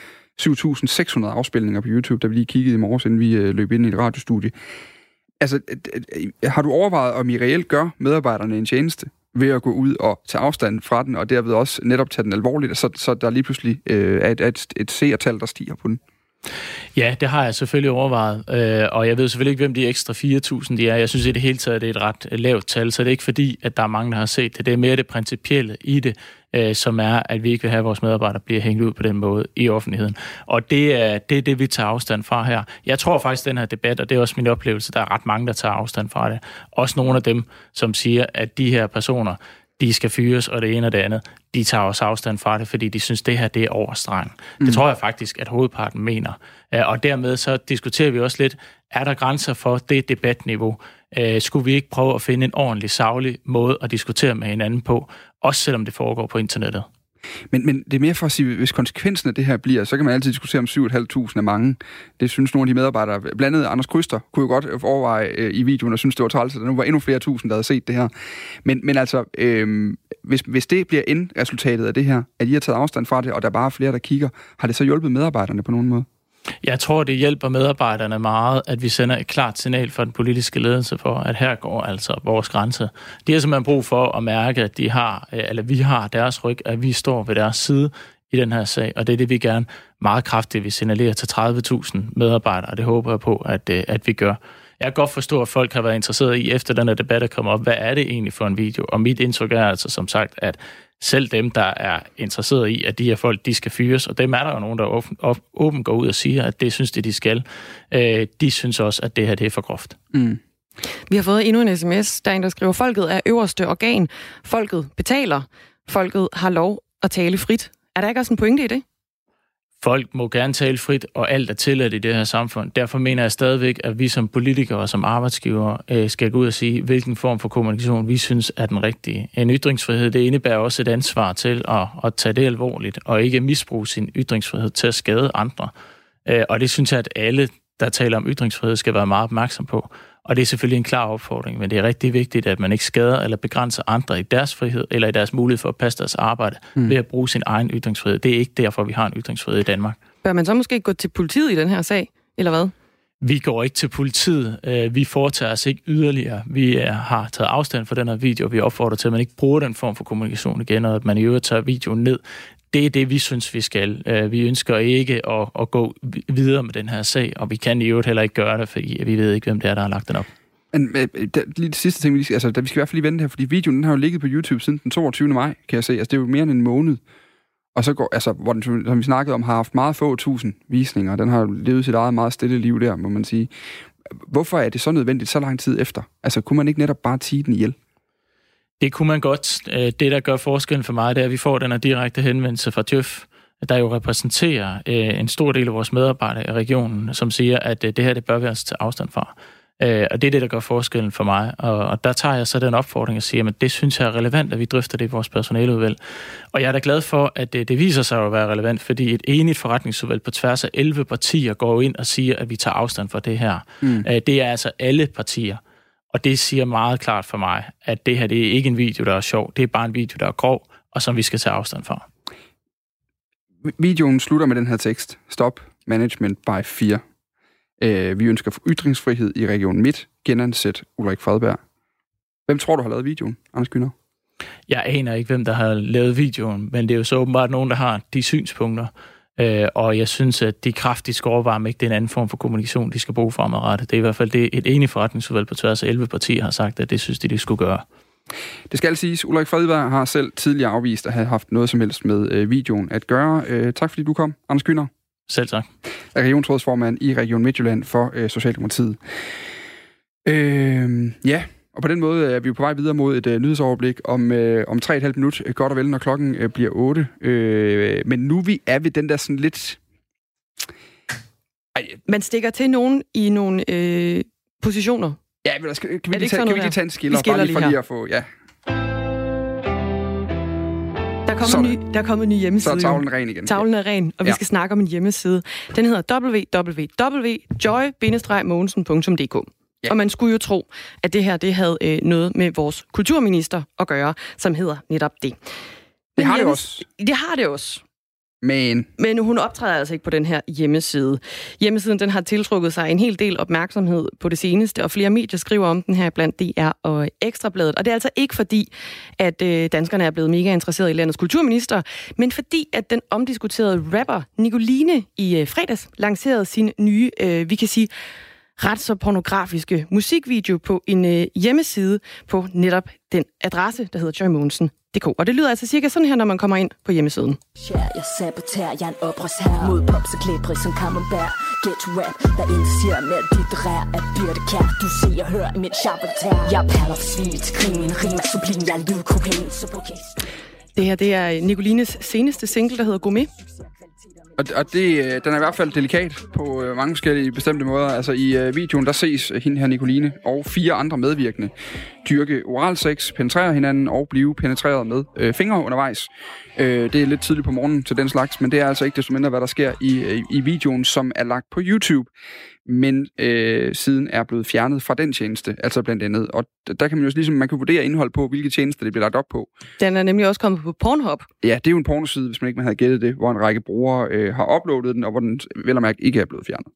7.600 afspilninger på YouTube, da vi lige kiggede i morges, inden vi øh, løb ind i et radiostudie. Altså, har du overvejet, om I reelt gør medarbejderne en tjeneste ved at gå ud og tage afstand fra den, og derved også netop tage den alvorligt, så, så der lige pludselig øh, er et, et, et seertal, der stiger på den? Ja, det har jeg selvfølgelig overvejet, øh, og jeg ved selvfølgelig ikke, hvem de ekstra 4.000 de er. Jeg synes i det hele taget, det er et ret lavt tal, så det er ikke fordi, at der er mange, der har set det. Det er mere det principielle i det, øh, som er, at vi ikke vil have, at vores medarbejdere bliver hængt ud på den måde i offentligheden. Og det er, det er det, vi tager afstand fra her. Jeg tror faktisk, at den her debat, og det er også min oplevelse, der er ret mange, der tager afstand fra det. Også nogle af dem, som siger, at de her personer, de skal fyres, og det ene og det andet, de tager også afstand fra det, fordi de synes, det her det er overstreng. Mm. Det tror jeg faktisk, at hovedparten mener. Og dermed så diskuterer vi også lidt, er der grænser for det debatniveau? Skulle vi ikke prøve at finde en ordentlig, savlig måde at diskutere med hinanden på, også selvom det foregår på internettet? Men, men det er mere for at sige, hvis konsekvensen af det her bliver, så kan man altid diskutere om 7.500 er mange. Det synes nogle af de medarbejdere, blandt andet Anders Kryster, kunne jo godt overveje øh, i videoen og synes, det var træls, at der nu var endnu flere tusind, der havde set det her. Men, men altså, øh, hvis, hvis det bliver endresultatet af det her, at I har taget afstand fra det, og der er bare flere, der kigger, har det så hjulpet medarbejderne på nogen måde? Jeg tror, det hjælper medarbejderne meget, at vi sender et klart signal fra den politiske ledelse for, at her går altså vores grænse. De har simpelthen brug for at mærke, at de har, øh, eller vi har deres ryg, at vi står ved deres side i den her sag, og det er det, vi gerne meget kraftigt vil signalere til 30.000 medarbejdere, og det håber jeg på, at, øh, at vi gør. Jeg kan godt forstå, at folk har været interesseret i, efter den her debat er kommet op, hvad er det egentlig for en video? Og mit indtryk er altså som sagt, at selv dem, der er interesseret i, at de her folk, de skal fyres, og dem er der jo nogen, der åbent går ud og siger, at det synes de, de skal, øh, de synes også, at det her det er for groft. Mm. Vi har fået endnu en sms, der er en, der skriver, folket er øverste organ. Folket betaler. Folket har lov at tale frit. Er der ikke også en pointe i det? Folk må gerne tale frit, og alt er tilladt i det her samfund. Derfor mener jeg stadigvæk, at vi som politikere og som arbejdsgiver øh, skal gå ud og sige, hvilken form for kommunikation vi synes er den rigtige. En ytringsfrihed, det indebærer også et ansvar til at, at tage det alvorligt, og ikke misbruge sin ytringsfrihed til at skade andre. Øh, og det synes jeg, at alle, der taler om ytringsfrihed, skal være meget opmærksom på. Og det er selvfølgelig en klar opfordring, men det er rigtig vigtigt, at man ikke skader eller begrænser andre i deres frihed, eller i deres mulighed for at passe deres arbejde, mm. ved at bruge sin egen ytringsfrihed. Det er ikke derfor, vi har en ytringsfrihed i Danmark. Bør man så måske gå til politiet i den her sag, eller hvad? Vi går ikke til politiet. Øh, vi foretager os ikke yderligere. Vi har taget afstand fra den her video, vi opfordrer til, at man ikke bruger den form for kommunikation igen, og at man i øvrigt tager videoen ned. Det er det, vi synes, vi skal. Øh, vi ønsker ikke at, at gå videre med den her sag, og vi kan i øvrigt heller ikke gøre det, fordi vi ved ikke, hvem det er, der har lagt den op. Men øh, øh, lige det sidste ting, vi skal, altså, vi skal i hvert fald lige vente her, fordi videoen den har jo ligget på YouTube siden den 22. maj, kan jeg se. Altså, det er jo mere end en måned. Og så går, altså, hvor den, som vi snakkede om, har haft meget få tusind visninger. Den har levet sit eget meget stille liv der, må man sige. Hvorfor er det så nødvendigt så lang tid efter? Altså, kunne man ikke netop bare tige den ihjel? Det kunne man godt. Øh, det, der gør forskellen for mig, det er, at vi får den her direkte henvendelse fra Tøf, der jo repræsenterer øh, en stor del af vores medarbejdere i regionen, som siger, at øh, det her det bør vi altså til afstand fra. Og det er det, der gør forskellen for mig. Og der tager jeg så den opfordring og siger, at det synes jeg er relevant, at vi drøfter det i vores personaleudvalg. Og jeg er da glad for, at det, det viser sig at være relevant, fordi et enigt forretningsudvalg på tværs af 11 partier går ind og siger, at vi tager afstand fra det her. Mm. Det er altså alle partier. Og det siger meget klart for mig, at det her det er ikke en video, der er sjov. Det er bare en video, der er grov, og som vi skal tage afstand fra. Videoen slutter med den her tekst. Stop management by fear. Øh, vi ønsker ytringsfrihed i Region Midt. Genansæt Ulrik Fredberg. Hvem tror du har lavet videoen, Anders Gyner? Jeg aner ikke, hvem der har lavet videoen, men det er jo så åbenbart nogen, der har de synspunkter. Øh, og jeg synes, at de kraftigt om ikke det er en anden form for kommunikation, de skal bruge fremadrettet. Det er i hvert fald det, et enigt forretningsudvalg på tværs af 11 partier har sagt, at det synes de, de skulle gøre. Det skal siges, Ulrik Fredberg har selv tidligere afvist at have haft noget som helst med øh, videoen at gøre. Øh, tak fordi du kom, Anders Kyner. Selv tak. Regionsrådsformand i Region Midtjylland for øh, Socialdemokratiet. Øh, ja, og på den måde er vi jo på vej videre mod et uh, nyhedsoverblik om, uh, om 3,5 minut, godt og vel, når klokken uh, bliver 8. Uh, men nu vi er ved den der sådan lidt... Ej. Man stikker til nogen i nogle uh, positioner. Ja, men skal, kan, vi lige tage, kan vi lige tage en skiller, vi bare lige for lige at få... Ja. Der kommer, en ny, der er kommet en ny hjemmeside. Så er tavlen ren igen. Tavlen er ren, og ja. vi skal snakke om en hjemmeside. Den hedder www.joy-mogensen.dk. Ja. Og man skulle jo tro, at det her det havde øh, noget med vores kulturminister at gøre, som hedder netop det. det har det også. Det har det også. Men... Men hun optræder altså ikke på den her hjemmeside. Hjemmesiden den har tiltrukket sig en hel del opmærksomhed på det seneste, og flere medier skriver om den her blandt DR og Ekstrabladet. Og det er altså ikke fordi, at øh, danskerne er blevet mega interesseret i landets kulturminister, men fordi, at den omdiskuterede rapper Nicoline i øh, fredags lancerede sin nye, øh, vi kan sige, ret så pornografiske musikvideo på en øh, hjemmeside på netop den adresse, der hedder joymonsen.dk. Og det lyder altså cirka sådan her, når man kommer ind på hjemmesiden. Jeg saboterer, jeg er en oprørsherre Mod pop så klæbrig som camembert Get rap, der indsiger med dit rær At Birte Kær, du ser og hører i mit chaboter Jeg perler for svin til krig, min rim er sublim Jeg er lydkokain, så på Det her, det er Nicolines seneste single, der hedder Gourmet. Og, og det, øh, den er i hvert fald delikat på øh, mange forskellige bestemte måder. Altså i øh, videoen, der ses hende her Nicoline og fire andre medvirkende dyrke oralsex, penetrere hinanden og blive penetreret med øh, fingre undervejs. Øh, det er lidt tidligt på morgenen til den slags, men det er altså ikke desto mindre, hvad der sker i, i, i videoen, som er lagt på YouTube men øh, siden er blevet fjernet fra den tjeneste, altså blandt andet. Og der kan man jo ligesom, man kan vurdere indhold på, hvilke tjenester det bliver lagt op på. Den er nemlig også kommet på Pornhub. Ja, det er jo en pornoside, hvis man ikke man havde gættet det, hvor en række brugere øh, har uploadet den, og hvor den vel og mærke ikke er blevet fjernet.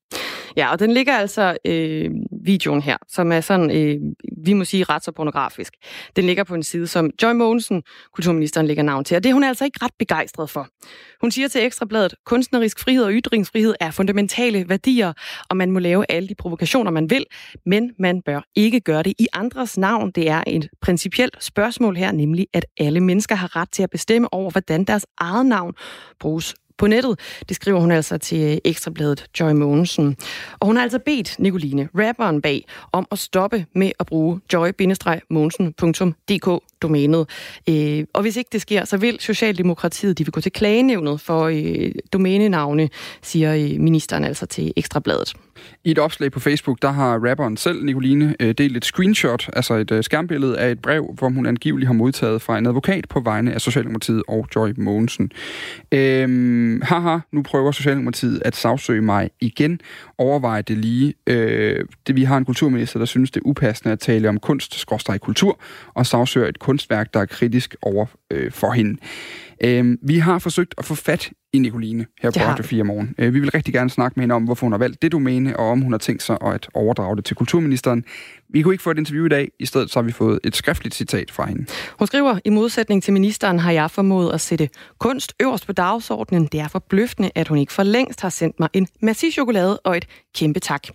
Ja, og den ligger altså øh, videoen her, som er sådan, øh, vi må sige, ret så pornografisk. Den ligger på en side, som Joy Mogensen, kulturministeren, lægger navn til. Og det er hun altså ikke ret begejstret for. Hun siger til Ekstrabladet, kunstnerisk frihed og ytringsfrihed er fundamentale værdier, og man må lave alle de provokationer, man vil, men man bør ikke gøre det i andres navn. Det er et principielt spørgsmål her, nemlig at alle mennesker har ret til at bestemme over, hvordan deres eget navn bruges på nettet. Det skriver hun altså til øh, Ekstrabladet Joy Mogensen. Og hun har altså bedt Nicoline, rapperen bag, om at stoppe med at bruge joy-mogensen.dk domænet. Øh, og hvis ikke det sker, så vil Socialdemokratiet, de vil gå til klagenævnet for øh, domænenavne, siger øh, ministeren altså til Ekstrabladet. I et opslag på Facebook, der har rapperen selv, Nicoline, øh, delt et screenshot, altså et øh, skærmbillede af et brev, hvor hun angiveligt har modtaget fra en advokat på vegne af Socialdemokratiet og Joy Mogensen. Øhm, haha, nu prøver Socialdemokratiet at sagsøge mig igen. Overvej det lige. Øh, det, vi har en kulturminister, der synes, det er upassende at tale om kunst, kultur, og sagsøger et kunstværk, der er kritisk over øh, for hende. Øh, vi har forsøgt at få fat i Nicoline her på Radio 4 morgen. Øh, vi vil rigtig gerne snakke med hende om, hvorfor hun har valgt det domæne, og om hun har tænkt sig at overdrage det til kulturministeren. Vi kunne ikke få et interview i dag. I stedet så har vi fået et skriftligt citat fra hende. Hun skriver, i modsætning til ministeren har jeg formået at sætte kunst øverst på dagsordenen. Det er forbløffende, at hun ikke for længst har sendt mig en massiv chokolade og et kæmpe tak.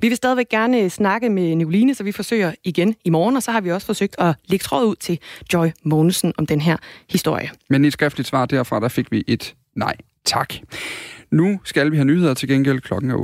Vi vil stadigvæk gerne snakke med Nicoline, så vi forsøger igen i morgen, og så har vi også forsøgt at lægge tråd ud til Joy Mogensen om den her historie. Men i et skriftligt svar derfra, der fik vi et nej tak. Nu skal vi have nyheder til gengæld klokken er